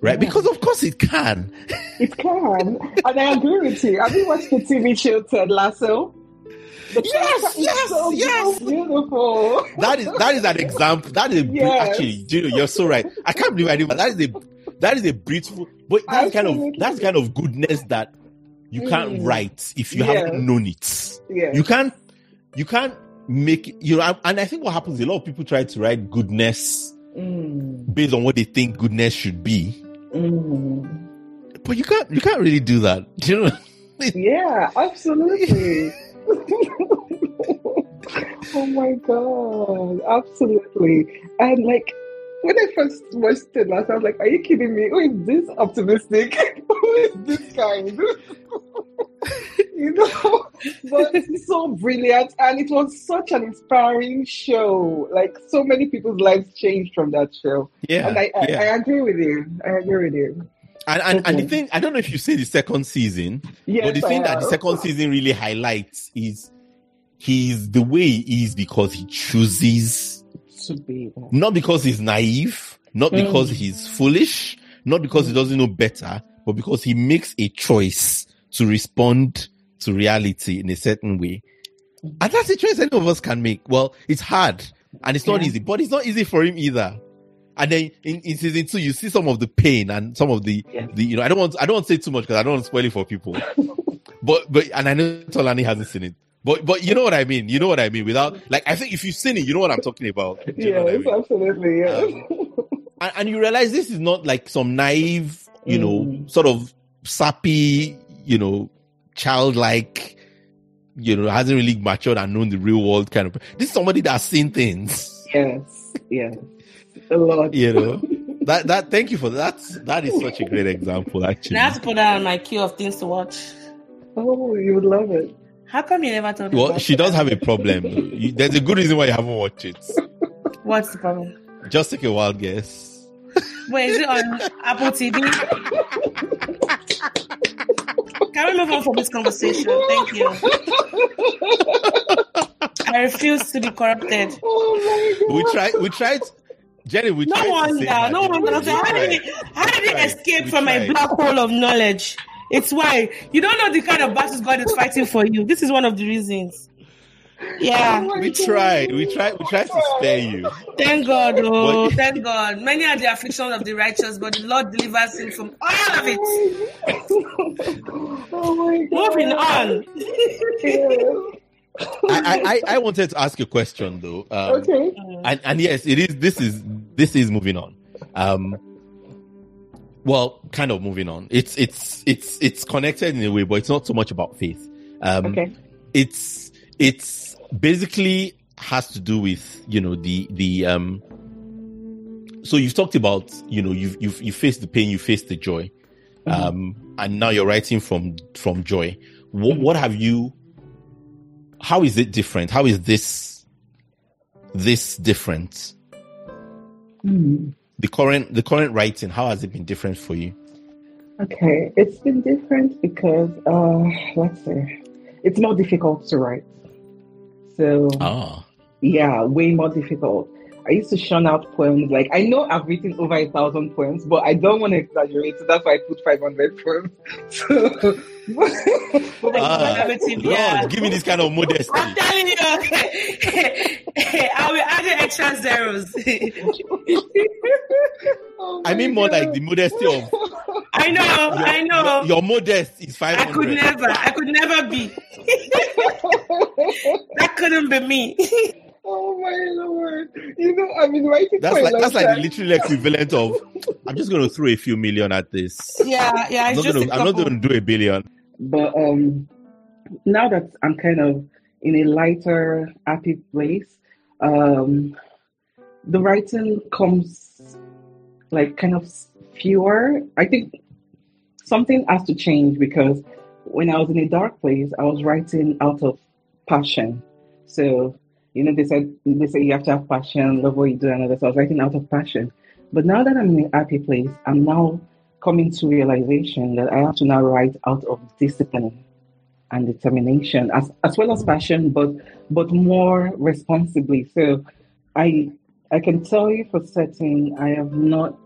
Speaker 2: right? Because of course it can.
Speaker 4: It can. and I agree with you. Have you watched the TV show Ted Lasso? The
Speaker 2: Yes,
Speaker 4: is
Speaker 2: yes,
Speaker 4: so
Speaker 2: yes.
Speaker 4: beautiful.
Speaker 2: That is that is an example. That is
Speaker 4: Yes.
Speaker 2: actually, you know, you're so right. I can't believe I did, but that is a that is a beautiful. But that's kind of
Speaker 4: Absolutely.
Speaker 2: that's kind of goodness that you can't
Speaker 4: Mm.
Speaker 2: write if you
Speaker 4: Yes.
Speaker 2: haven't known it.
Speaker 4: Yes.
Speaker 2: You can't you can't make you know. And I think what happens, a lot of people try to write goodness
Speaker 4: Mm.
Speaker 2: based on what they think goodness should be,
Speaker 4: Mm.
Speaker 2: but you can't you can't really do that. *laughs* You know.
Speaker 4: Yeah, absolutely. *laughs* oh my god, absolutely. And like when I first watched it last, I was like, "Are you kidding me? Who is this optimistic? *laughs* Who is this kind?" *laughs* you know, but it's so brilliant, and it was such an inspiring show. Like so many people's lives changed from that show,
Speaker 2: Yeah,
Speaker 4: and I, I,
Speaker 2: yeah.
Speaker 4: I agree with you. I agree with you.
Speaker 2: And and, and the thing I don't know if you say the second season,
Speaker 4: Yes,
Speaker 2: but the thing that the second season really highlights is he's the way he is because he chooses,
Speaker 4: should be that.
Speaker 2: not because he's naive, not
Speaker 4: Mm.
Speaker 2: because he's foolish, not because he doesn't know better, but because he makes a choice to respond to reality in a certain way. And that's a choice any of us can make. Well, it's hard and it's not easy, but it's not easy for him either. And then in, in season two, you see some of the pain and some of the,
Speaker 4: Yeah.
Speaker 2: the, you know, I don't want, I don't want to say too much because I don't want to spoil it for people. *laughs* but, but, and I know Tolani hasn't seen it. But, but you know what I mean? You know what I mean? Without, like, I think if you've seen it, you know what I'm talking about. You know I
Speaker 4: Yes,
Speaker 2: mean?
Speaker 4: absolutely. Yes.
Speaker 2: and, and you realize this is not like some naive, you know,
Speaker 4: Mm.
Speaker 2: sort of sappy, you know, childlike, you know, hasn't really matured and known the real world kind of. This is somebody that's seen things,
Speaker 4: yes, yes. A lot.
Speaker 2: you know. that that thank you for that. That is such a great example, actually.
Speaker 1: And I have to put that on my queue of things to watch.
Speaker 4: Oh, you would love it.
Speaker 1: How come you never told me?
Speaker 2: Well, she
Speaker 1: it?
Speaker 2: does have a problem. You- There's a good reason why you haven't watched it.
Speaker 1: What's the problem?
Speaker 2: Just take a wild guess.
Speaker 1: Wait, is it on Apple TV? Can we move on from this conversation? Thank you. I refuse to be corrupted.
Speaker 4: Oh my god.
Speaker 2: We tried. We tried. Jenny, we
Speaker 1: No
Speaker 2: tried. to
Speaker 1: wonder.
Speaker 2: say that.
Speaker 1: No wonder.
Speaker 2: We
Speaker 1: How did
Speaker 2: tried.
Speaker 1: it, how did it escape
Speaker 2: We
Speaker 1: from my
Speaker 2: tried.
Speaker 1: black hole of knowledge? It's why you don't know the kind of battles God is fighting for you. This is one of the reasons. Yeah.
Speaker 4: Oh
Speaker 2: We
Speaker 4: God.
Speaker 2: tried. We tried. We tried to spare you.
Speaker 1: Thank God, oh,
Speaker 2: But-
Speaker 1: thank God. Many are the afflictions of the righteous, but the Lord delivers him from all of it.
Speaker 4: Oh my god.
Speaker 1: Moving on.
Speaker 4: Yes.
Speaker 2: I, I, I wanted to ask a question though. Um,
Speaker 4: Okay.
Speaker 2: and, and yes, it is. This is this is moving on. Um, well, kind of moving on. It's it's it's it's connected in a way, but it's not so much about faith. Um,
Speaker 4: Okay.
Speaker 2: it's it's basically has to do with you know the the um. So you've talked about you know you've you've you faced the pain, you faced the joy, um, and now you're writing from from joy. What what have you? How is it different? How is this this different?
Speaker 4: Hmm.
Speaker 2: The current the current writing, how has it been different for you?
Speaker 4: Okay, it's been different because, uh, let's say, it's more difficult to write. So,
Speaker 2: Ah,
Speaker 4: yeah, way more difficult. I used to shun out poems. Like I know I've written over a thousand poems, but I don't want to exaggerate, so that's why I put five hundred poems. *laughs* So, *laughs* but
Speaker 2: ah,
Speaker 1: Negative, yeah.
Speaker 2: Give me this kind of modesty.
Speaker 1: I'm telling you, okay. *laughs* I will add the extra zeros.
Speaker 4: Oh
Speaker 2: I mean more
Speaker 4: God.
Speaker 2: like the modesty of
Speaker 1: I know, I know.
Speaker 2: your modest is five
Speaker 1: I could never, I could never be. that couldn't be me.
Speaker 4: Oh my lord! You know, I've been writing
Speaker 2: That's
Speaker 4: for a
Speaker 2: like
Speaker 4: long
Speaker 2: that's like the
Speaker 4: time.
Speaker 2: literal equivalent of I'm just gonna throw a few million at this.
Speaker 1: yeah, yeah.
Speaker 2: I'm not
Speaker 1: just
Speaker 2: gonna
Speaker 1: a
Speaker 2: I'm not gonna do a billion.
Speaker 4: But um, now that I'm kind of in a lighter, happy place, um, the writing comes like kind of fewer. I think something has to change because when I was in a dark place, I was writing out of passion. So you know, they said they say you have to have passion, love what you do, and all that. So I was writing out of passion. But now that I'm in a happy place, I'm now coming to realization that I have to now write out of discipline and determination, as as well as passion, but but more responsibly. So I I can tell you for certain I have not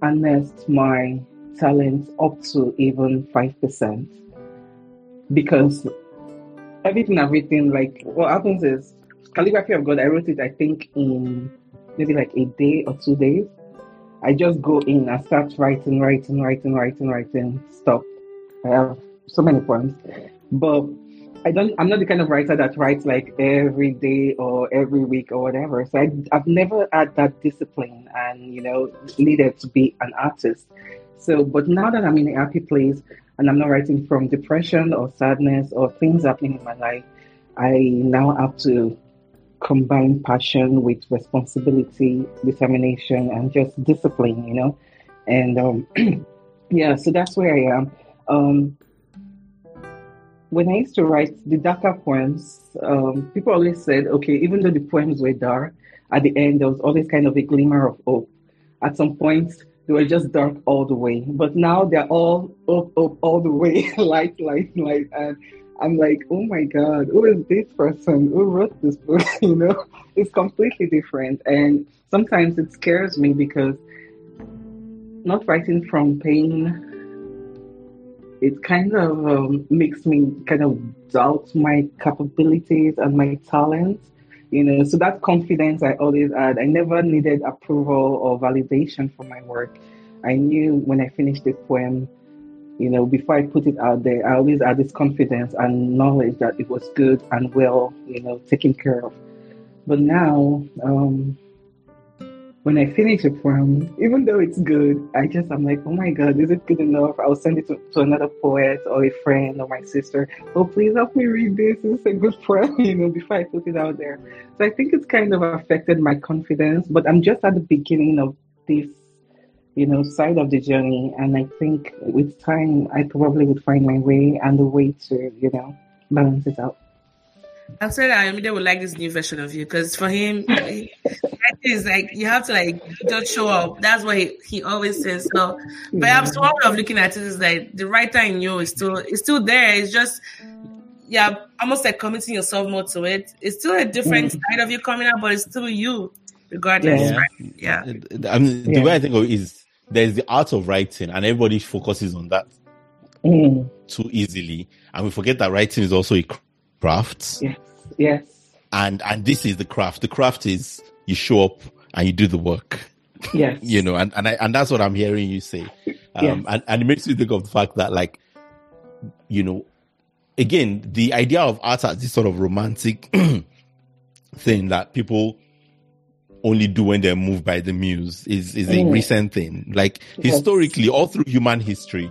Speaker 4: harnessed my talent up to even five percent because everything I've written, like what happens is calligraphy of God. I wrote it, I think, in maybe like a day or two days. I just go in and start writing, writing, writing, writing, writing. Stop. I have so many poems, but I don't. I'm not the kind of writer that writes like every day or every week or whatever. So I, I've never had that discipline, and you know, needed to be an artist. So, but now that I'm in a happy place and I'm not writing from depression or sadness or things happening in my life, I now have to combine passion with responsibility, determination, and just discipline, you know. And um, *clears throat* yeah, so that's where I am. Um, when I used to write the darker poems, um, people always said, okay, even though the poems were dark, at the end there was always kind of a glimmer of hope. At some point, they were just dark all the way, but now they're all up, up all the way, *laughs* light, light, light, and I'm like, oh my god, who is this person? Who wrote this book? *laughs* you know, it's completely different, and sometimes it scares me because not writing from pain it kind of um, makes me kind of doubt my capabilities and my talents you know so that confidence i always had i never needed approval or validation for my work i knew when i finished the poem you know before i put it out there i always had this confidence and knowledge that it was good and well you know taken care of but now um when I finish a poem, even though it's good, I just I'm like, oh my god, is it good enough? I'll send it to, to another poet or a friend or my sister. Oh, please help me read this. Is a good *laughs* poem, you know, before I put it out there. So I think it's kind of affected my confidence, but I'm just at the beginning of this, you know, side of the journey, and I think with time I probably would find my way and the way to, you know, balance it out.
Speaker 1: I'm sorry that Ayomide would like this new version of you because for him, he- it's like you have to like don't show up. That's what he, he always says. So, but I'm so one way of looking at it is like the writer in you is still it's still there. It's just yeah, almost like committing yourself more to it. It's still a different hmm. side of you coming out, but it's still you, regardless.
Speaker 4: Yeah.
Speaker 1: Right? Yeah.
Speaker 2: I mean, the
Speaker 4: Yeah.
Speaker 2: way I think of it is there's the art of writing, and everybody focuses on that
Speaker 4: Mm,
Speaker 2: too easily, and we forget that writing is also a craft.
Speaker 4: yes, yes,
Speaker 2: and and this is the craft. The craft is you show up and you do the work.
Speaker 4: yes. *laughs*
Speaker 2: You know, and and I, and that's what I'm hearing you say. Um,
Speaker 4: Yes.
Speaker 2: and and it makes me think of the fact that like, you know, again, the idea of art as this sort of romantic *clears throat* thing that people only do when they're moved by the muse is is a
Speaker 4: Mm.
Speaker 2: recent thing. Like
Speaker 4: Yes.
Speaker 2: historically, all through human history,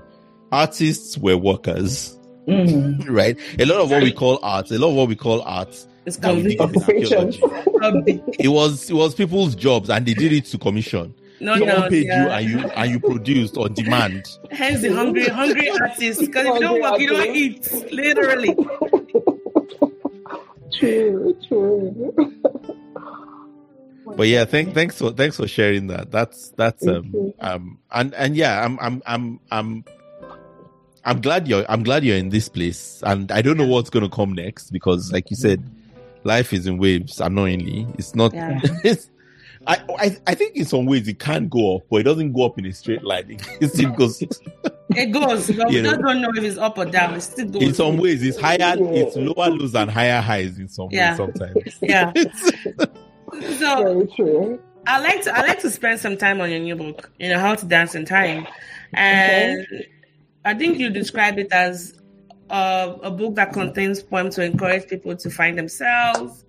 Speaker 2: artists were workers,
Speaker 4: Mm. *laughs*
Speaker 2: right? A lot of what we call art, a lot of what we call art,
Speaker 1: It's
Speaker 2: that we dig up in
Speaker 4: Occupation.
Speaker 2: archaeology, it was it was people's jobs and they did it to commission.
Speaker 1: No,
Speaker 2: Someone
Speaker 1: no,
Speaker 2: paid
Speaker 1: yeah.
Speaker 2: you and you and you produced on demand.
Speaker 1: Hence the hungry, hungry artists. Because if you don't work, you don't eat. Literally. *laughs*
Speaker 4: True, true.
Speaker 2: But yeah, thank thanks for thanks for sharing that. That's that's um um and and yeah, I'm I'm I'm I'm I'm glad you're I'm glad you're in this place. And I don't know what's gonna come next because like you said, life is in waves, annoyingly. It's not
Speaker 1: Yeah. *laughs*
Speaker 2: it's I, I I think in some ways it can go up, but it doesn't go up in a straight line. *laughs* It still goes.
Speaker 1: It goes. But we
Speaker 2: know.
Speaker 1: just don't know if it's up or down. It still goes.
Speaker 2: In some ways, it's higher. It's lower lows and higher highs in some
Speaker 1: Yeah.
Speaker 2: ways. Sometimes.
Speaker 1: Yeah. *laughs* So
Speaker 4: Very true.
Speaker 1: I like to I like to spend some time on your new book, you know, How to Dance in Time. And I think you describe it as a, a book that contains poems to encourage people to find themselves.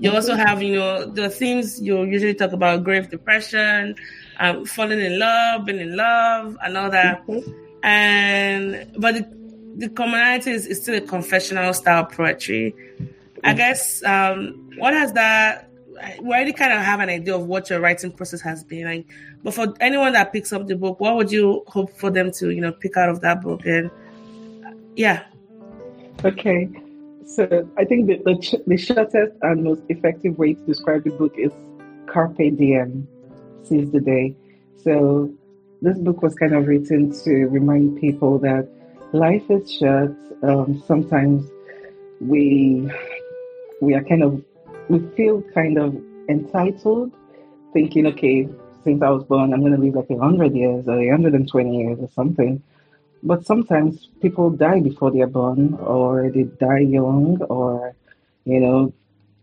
Speaker 1: You also have, you know, the themes you usually talk about grave depression, um, falling in love, being in love, and all that. And but the, the commonality is, is still a confessional style poetry. I guess um, what has that? We already kind of have an idea of what your writing process has been like. But for anyone that picks up the book, what would you hope for them to, you know, pick out of that book? And yeah,
Speaker 4: Okay, so I think the, the, the shortest and most effective way to describe the book is Carpe Diem, seize the day. So this book was kind of written to remind people that life is short. Um, sometimes we we are kind of we feel kind of entitled, thinking, okay, since I was born, I'm going to live like a hundred years or a hundred and twenty years or something. But sometimes people die before they're born, or they die young, or you know,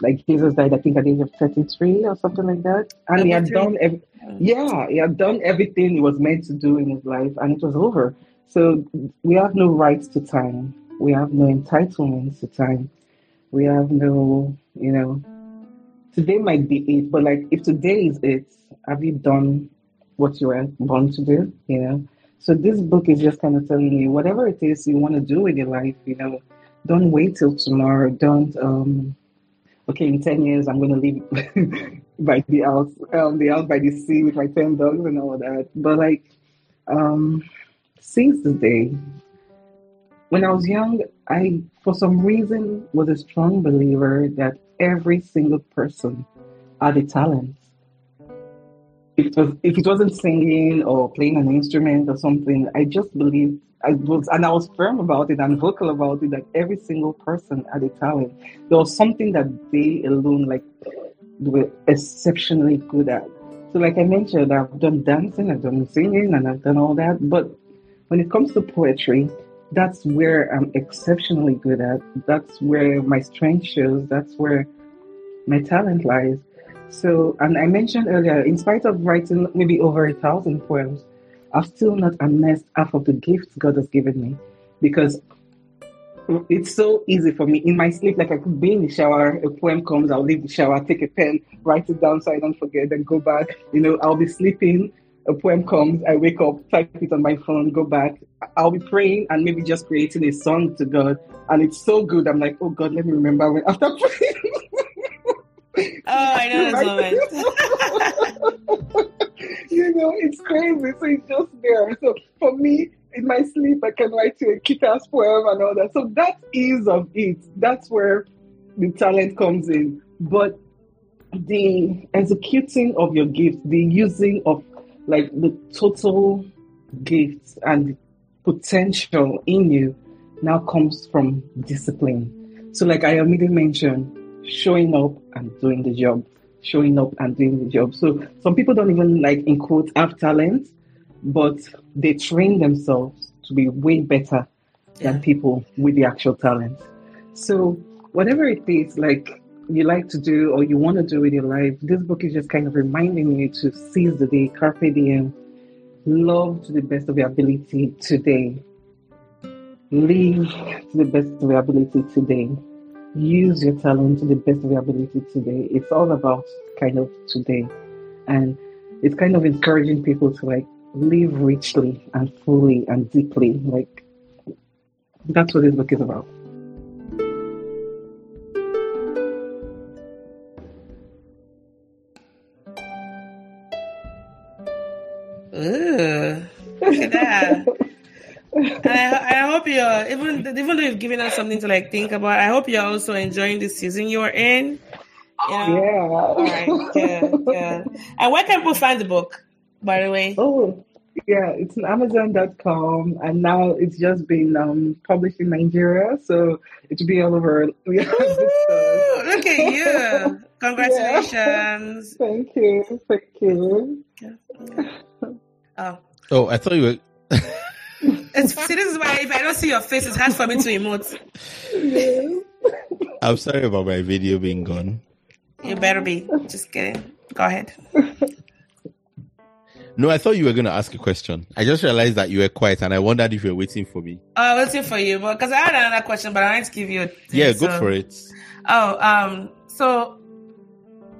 Speaker 4: like Jesus died, I think at the age of thirty-three or something like that, and he had done, ev- oh. yeah, he had done everything he was meant to do in his life, and it was over. So we have no rights to time. We have no entitlements to time. We have no, you know, today might be it, but like if today is it, have you done what you were born to do? You know. So this book is just kind of telling you whatever it is you want to do with your life, you know, don't wait till tomorrow. Don't um okay, in ten years I'm gonna live *laughs* by the house um the house by the sea with my ten dogs and all that. But like um since the day when I was young, I for some reason was a strong believer that every single person had a talent if it was if it wasn't singing or playing an instrument or something, I just believed I was and I was firm about it and vocal about it that every single person had a talent. There was something that they alone like were exceptionally good at. So like I mentioned, I've done dancing, I've done singing and I've done all that. But when it comes to poetry, that's where I'm exceptionally good at. That's where my strength shows. That's where my talent lies. So, and I mentioned earlier, in spite of writing maybe over a thousand poems, I've still not amassed half of the gifts God has given me because it's so easy for me in my sleep. Like I could be in the shower, a poem comes, I'll leave the shower, take a pen, write it down so I don't forget, then go back. You know, I'll be sleeping, a poem comes, I wake up, type it on my phone, go back. I'll be praying and maybe just creating a song to God, and it's so good. I'm like, oh God, let me remember when after *laughs* praying.
Speaker 1: Oh, I know this moment. *laughs*
Speaker 4: you know, it's crazy. So it's just there. So for me, in my sleep, I can write to a kick-ass poem and all that. So that is of it. That's where the talent comes in. But the executing of your gift, the using of like the total gifts and potential in you now comes from discipline. So like I immediately mentioned, showing up and doing the job, showing up and doing the job. So some people don't even like in quotes have talent, but they train themselves to be way better than people with the actual talent. So whatever it is like you like to do or you want to do with your life, this book is just kind of reminding you to seize the day, carpe diem, love to the best of your ability today. Live to the best of your ability today use your talent to the best of your ability today. It's all about kind of today. And it's kind of encouraging people to like live richly and fully and deeply. Like that's what this book is about.
Speaker 1: Ooh, look at that. I, I hope you're even even though you've given us something to like think about. I hope you're also enjoying the season you're in. You know?
Speaker 4: Yeah.
Speaker 1: All right. Good. Good. And where can people find the book? By the way.
Speaker 4: Oh, yeah, it's on Amazon.com, and now it's just been um, published in Nigeria, so it should be all over. *laughs* Yeah,
Speaker 1: look at you. *laughs* Congratulations.
Speaker 4: Yeah. Thank you. Thank you.
Speaker 1: Oh.
Speaker 2: Oh, I thought you were. *laughs*
Speaker 1: it's, see, this is why if I don't see your face, it's hard for me to emote. *laughs*
Speaker 2: I'm sorry about my video being gone.
Speaker 1: You better be. Just kidding. Go ahead.
Speaker 2: No, I thought you were going to ask a question. I just realized that you were quiet, and I wondered if you were waiting for me.
Speaker 1: Oh, I was waiting for you, because I had another question, but I wanted to give you. A thing,
Speaker 2: Yeah, go
Speaker 1: so-
Speaker 2: for it.
Speaker 1: Oh, um, so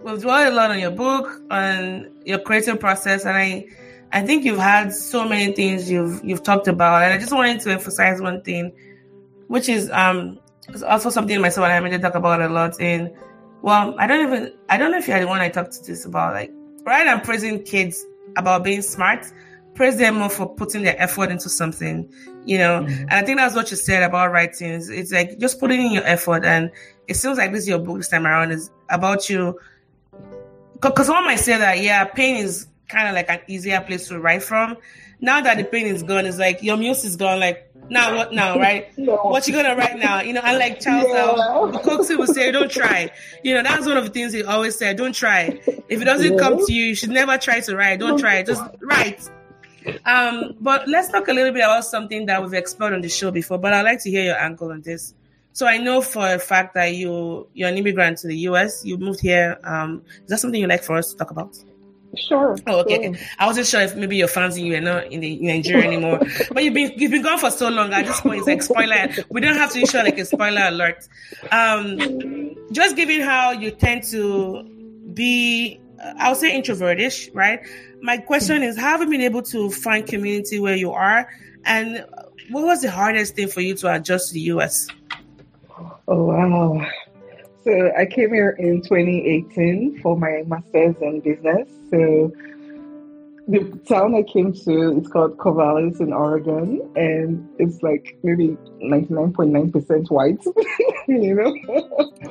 Speaker 1: we've dwelled a lot on your book, on your creative process, and I, I think you've had so many things you've you've talked about, and I just wanted to emphasize one thing, which is um, it's also something myself and Ayomide talk about a lot. In well, I don't even I don't know if you're the one I talked to this about. Like, rather than praising kids about being smart, praise them more for putting their effort into something, you know. And I think that's what you said about writing. It's, it's like just putting in your effort, and it seems like this your book this time around is about you. Because someone might say that yeah, pain is kind of like an easier place to write from. Now that the pain is gone, it's like your muse is gone. Like now what now, *laughs* right?
Speaker 4: No.
Speaker 1: What you gonna write now? You know, unlike Charles, um,
Speaker 4: Yeah.
Speaker 1: Bukowski would say, "Don't try." You know, that's one of the things he always said. Don't try. If it doesn't come to you, you should never try to write. Don't try. Just write. Um, but let's talk a little bit about something that we've explored on the show before. But I'd like to hear your angle on this. So I know for a fact that you you're an immigrant to the U.S. You moved here. Um, is that something you'd like for us to talk about?
Speaker 4: Sure.
Speaker 1: Oh, okay.
Speaker 4: sure.
Speaker 1: I wasn't sure if maybe your fans and you are not in, the, in Nigeria anymore. *laughs* but you've been you've been gone for so long. At this point, it's like spoiler. We don't have to issue like a spoiler alert. Um, just given how you tend to be, uh, I would say introvertish, right? My question is, how have you been able to find community where you are, and what was the hardest thing for you to adjust to the US?
Speaker 4: Oh wow. So I came here in 2018 for my master's in business. So the town I came to is called Corvallis in Oregon, and it's like maybe 99.9% white. *laughs* you know?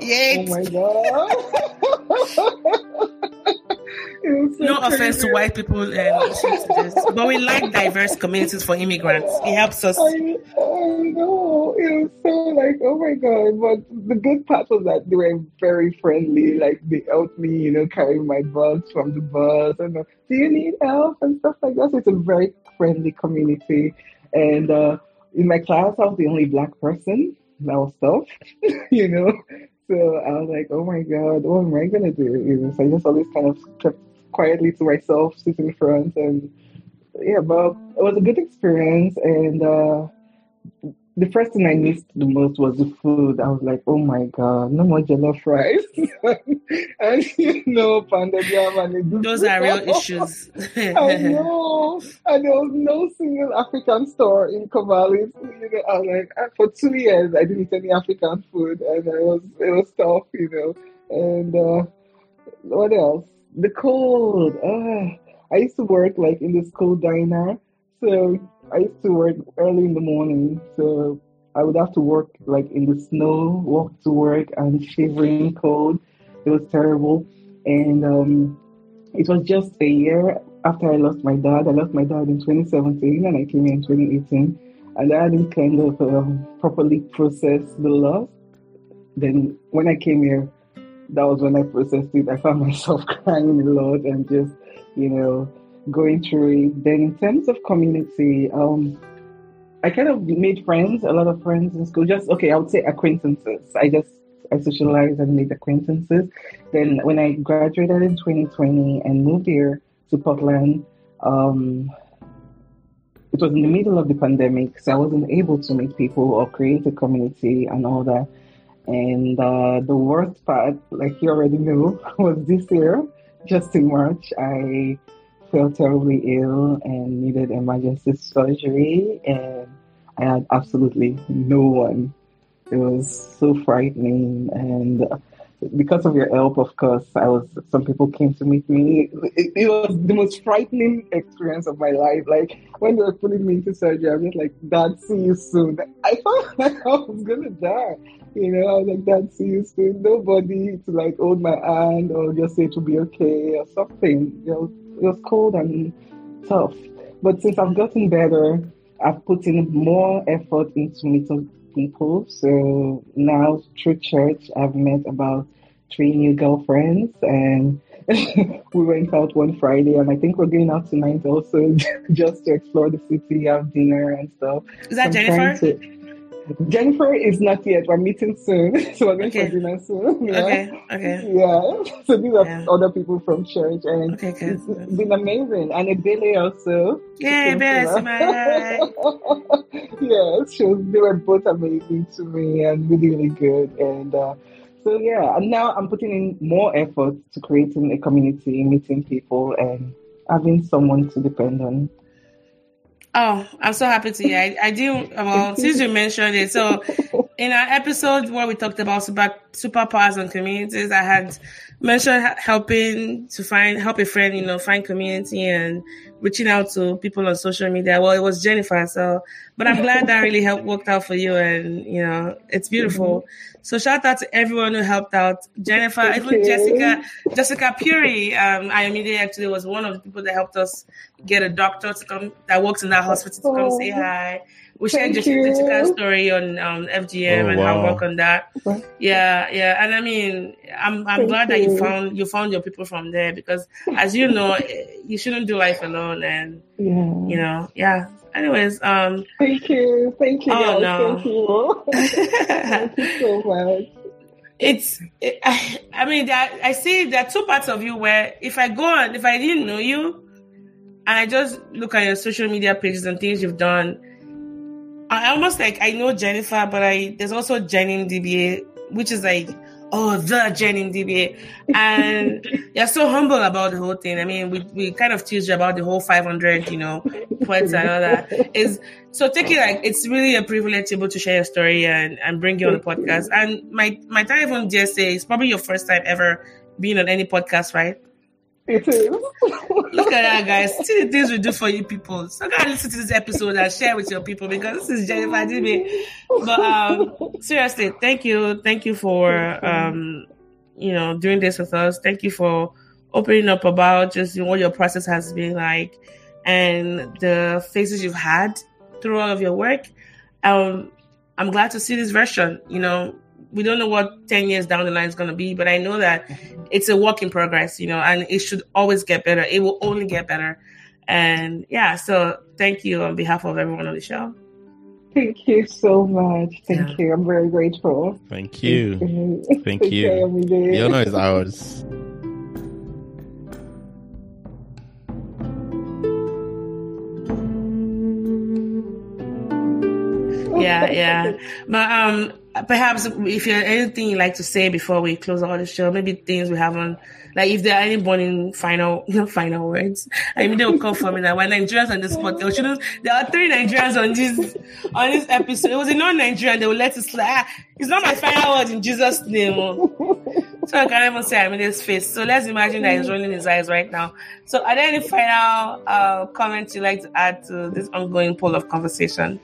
Speaker 1: Yay!
Speaker 4: Oh my god. *laughs* It was so
Speaker 1: no offense to white people to but we like diverse communities for immigrants. It helps us.
Speaker 4: I, I know. It was so like, oh my god. But the good part was that they were very friendly. Like they helped me, you know, carry my bags from the bus and do you need help and stuff like that. So it's a very friendly community. And uh, in my class, I was the only black person. That was tough, you know. So I was like, oh my god, what am I gonna do? You know, so I just always kind of kept quietly to myself, sitting in front, and yeah, but it was a good experience. And uh, the first thing I missed the most was the food. I was like, oh my god, no more jollof rice, *laughs* and you know, pounded yam and egusi.
Speaker 1: Those are real *laughs* issues.
Speaker 4: I know, *laughs* and there was no single African store in Corvallis. You know, I was like, uh, for two years I didn't eat any African food, and it was it was tough, you know. And uh, what else? The cold. Uh, I used to work like in the school diner, so I used to work early in the morning. So I would have to work like in the snow, walk to work, and shivering cold. It was terrible, and um, it was just a year after I lost my dad. I lost my dad in 2017 and I came here in 2018. And I hadn't kind of um, properly processed the loss. Then when I came here, that was when I processed it. I found *laughs* myself crying a lot and just, you know, going through it. Then in terms of community, um, I kind of made friends, a lot of friends in school. Just okay, I would say acquaintances. I just I socialized and made acquaintances. Then when I graduated in 2020 and moved here to Portland, um, it was in the middle of the pandemic, so I wasn't able to meet people or create a community and all that. And uh, the worst part, like you already knew, *laughs* was this year, just in March, I fell terribly ill and needed emergency surgery, and I had absolutely no one. It was so frightening, and because of your help, of course, I was. Some people came to meet me. It, it was the most frightening experience of my life. Like when they were putting me into surgery, I was just like, "Dad, see you soon." I felt *laughs* like I was gonna die. You know, I was like, "Dad, see you soon." Nobody to like hold my hand or just say to be okay or something. You know, it was cold and tough. But since I've gotten better, I've put in more effort into meeting people. So now through church, I've met about three new girlfriends, and *laughs* we went out one Friday, and I think we're going out tonight also *laughs* just to explore the city, have dinner and stuff.
Speaker 1: Is that
Speaker 4: I'm
Speaker 1: Jennifer?
Speaker 4: to- Jennifer is not yet. We're meeting soon, *laughs* so we're going
Speaker 1: Okay.
Speaker 4: for dinner soon. Yeah.
Speaker 1: Okay, okay.
Speaker 4: Yeah. So these are
Speaker 1: Yeah.
Speaker 4: other people from church, and
Speaker 1: Okay, good.
Speaker 4: it's been amazing. And Ebele also.
Speaker 1: Yay,
Speaker 4: came
Speaker 1: Bella,
Speaker 4: to
Speaker 1: say my hi. *laughs*
Speaker 4: yes, she was, they were both amazing to me and really, really good. And uh, so, yeah, and now I'm putting in more effort to creating a community, meeting people, and having someone to depend on.
Speaker 1: Oh, I'm so happy to hear. I, I do. Well, since you mentioned it, so in our episode where we talked about super superpowers and communities, I had mentioned helping to find help a friend, you know, find community and reaching out to people on social media. Well, it was Jennifer, so but I'm glad that really helped worked out for you, and you know, it's beautiful. So shout out to everyone who helped out. Jennifer,
Speaker 4: Thank
Speaker 1: even. Jessica, Jessica Puri, um, Ayomide actually was one of the people that helped us get a doctor to come that works in that hospital to come
Speaker 4: Oh.
Speaker 1: say hi. We shared
Speaker 4: Thank
Speaker 1: Jessica,
Speaker 4: you.
Speaker 1: Jessica's story on um, FGM
Speaker 2: Oh,
Speaker 1: and how
Speaker 2: wow.
Speaker 1: work on that. Yeah, yeah, and I mean, I'm I'm
Speaker 4: Thank
Speaker 1: glad that you
Speaker 4: you.
Speaker 1: found you found your people from there because, as you know, eh, you shouldn't do life alone, and
Speaker 4: Yeah.
Speaker 1: you know, yeah. Anyways, um,
Speaker 4: Thank you. Thank you.
Speaker 1: Oh,
Speaker 4: guys.
Speaker 1: no.
Speaker 4: Thank you. *laughs* Thank you so much.
Speaker 1: it's it, I, I mean that I see there are two parts of you where if I go on if I didn't know you and I just look at your social media pages and things you've done, I almost like I know Jennifer, but I there's also Jenim Dibie, which is like oh the Jenim Dibie, and *laughs* you're so humble about the whole thing. I mean, we we kind of teased you about the whole 500, you know, points and all that. Is so take it like it's really a privilege to be able to share your story and and bring you on the podcast. And my my time even just is probably your first time ever being on any podcast, right?
Speaker 4: It is. *laughs*
Speaker 1: Look at that, guys. See the things we do for you people. So gotta listen to this episode and share with your people because this is Jennifer Dibie. But um, seriously, thank you, thank you for um, you know, doing this with us. Thank you for opening up about just what your process has been like and the faces you've had through all of your work. Um, I'm glad to see this version. You know, we don't know what 10 years down the line is going to be, but I know that it's a work in progress, you know, and it should always get better. It will only get better. And yeah, so thank you on behalf of everyone on the show.
Speaker 4: Thank you so much. Thank
Speaker 1: Yeah.
Speaker 4: you. I'm very grateful.
Speaker 2: Thank you. Thank
Speaker 4: Take
Speaker 2: you.
Speaker 4: care, Ayomide.
Speaker 2: The is ours.
Speaker 1: Yeah, yeah. But um, perhaps if you have anything you'd like to say before we close out the show, maybe things we haven't, like if there are any burning final, *laughs* not final words. I mean, they will come for me that we're Nigerians on this podcast. Shouldn't- There are three Nigerians on this on this episode. It was a non-Nigerian. They will let us slide. Ah, It's not my final word in Jesus' name. oh. So I can't even say I'm in his face. So let's imagine that he's rolling his eyes right now. So are there any final uh, comments you'd like to add to this ongoing poll of conversation?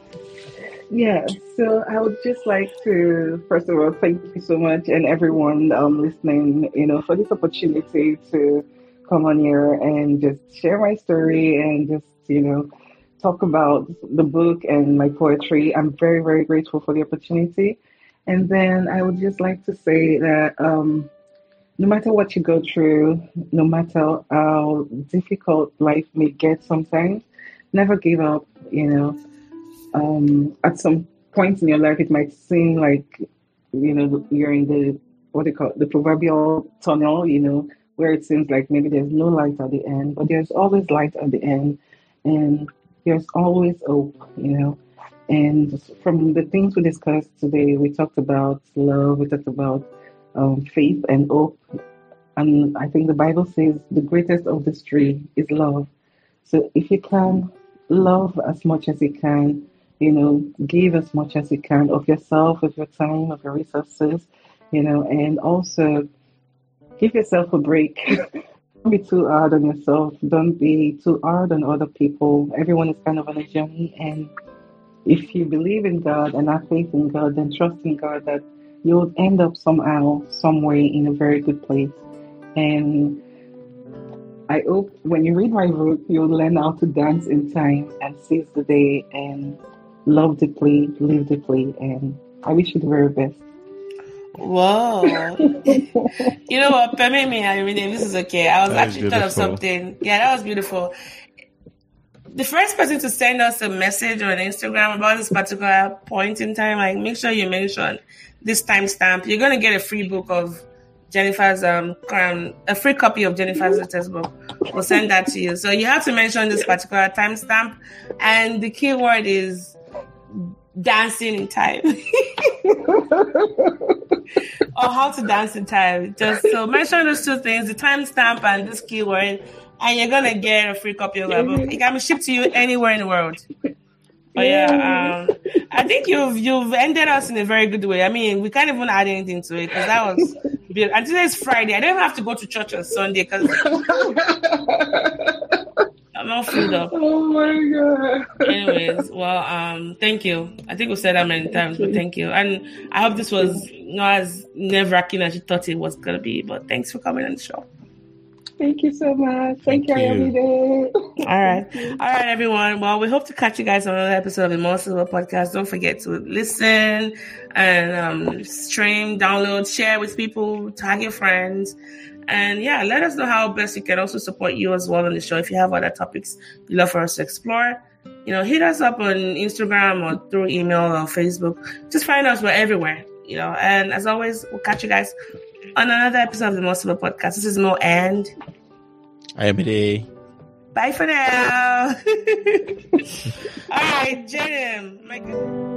Speaker 4: Yeah, so I would just like to, first of all, thank you so much and everyone um, listening, you know, for this opportunity to come on here and just share my story and just, you know, talk about the book and my poetry. I'm very, very grateful for the opportunity. And then I would just like to say that um, no matter what you go through, no matter how difficult life may get sometimes, never give up, you know um, at some point in your life, it might seem like, you know, you're in the, what you call the proverbial tunnel, you know, where it seems like maybe there's no light at the end, but there's always light at the end. And there's always hope, you know. And from the things we discussed today, we talked about love, we talked about um, faith and hope. And I think the Bible says the greatest of these three is love. So if you can love as much as you can, you know, give as much as you can of yourself, of your time, of your resources, you know, and also give yourself a break. *laughs* Don't be too hard on yourself. Don't be too hard on other people. Everyone is kind of on a journey. And if you believe in God and have faith in God, then trust in God that you'll end up somehow, some way in a very good place. And I hope when you read my book, you'll learn how to dance in time and seize the day and love deeply, live deeply. And I wish you the very best.
Speaker 1: Whoa. *laughs* you know what? Permit me, I mean, this is okay. I was
Speaker 2: That is
Speaker 1: actually thought of something. Yeah, that was beautiful. The first person to send us a message on Instagram about this particular point in time, like make sure you mention this timestamp. You're gonna get a free book of Jennifer's um, um a free copy of Jennifer's latest book. We'll send that to you. So you have to mention this particular timestamp, and the keyword is dancing in time. *laughs* or how to dance in time. Just so mention those two things, the timestamp and this keyword, and you're gonna get a free copy of that book. It can be shipped to you anywhere in the world. But yeah, um, I think you've you've ended us in a very good way. I mean, we can't even add anything to it because that was. And today is Friday. I don't have to go to church on Sunday because *laughs* all filled up.
Speaker 4: oh my god.
Speaker 1: Anyways, well, um, thank you. I think we said that many times, but thank you. And I hope this was not as nerve wracking as you thought it was gonna be. But thanks for coming on the show.
Speaker 4: Thank you so much. Thank,
Speaker 2: Thank
Speaker 4: you,
Speaker 2: you.
Speaker 4: every day.
Speaker 1: All right, *laughs* all right, everyone. Well, we hope to catch you guys on another episode of the More Sibyl Podcast. Don't forget to listen and um, stream, download, share with people, tag your friends. And yeah, let us know how best we can also support you as well on the show. If you have other topics you love for us to explore, you know, hit us up on Instagram or through email or Facebook. Just find us. We're everywhere, you know. And as always, we'll catch you guys on another episode of the More Sibyl Podcast. This is Mo and
Speaker 2: I am a
Speaker 1: Bye for now. *laughs* All right, Jim. My good.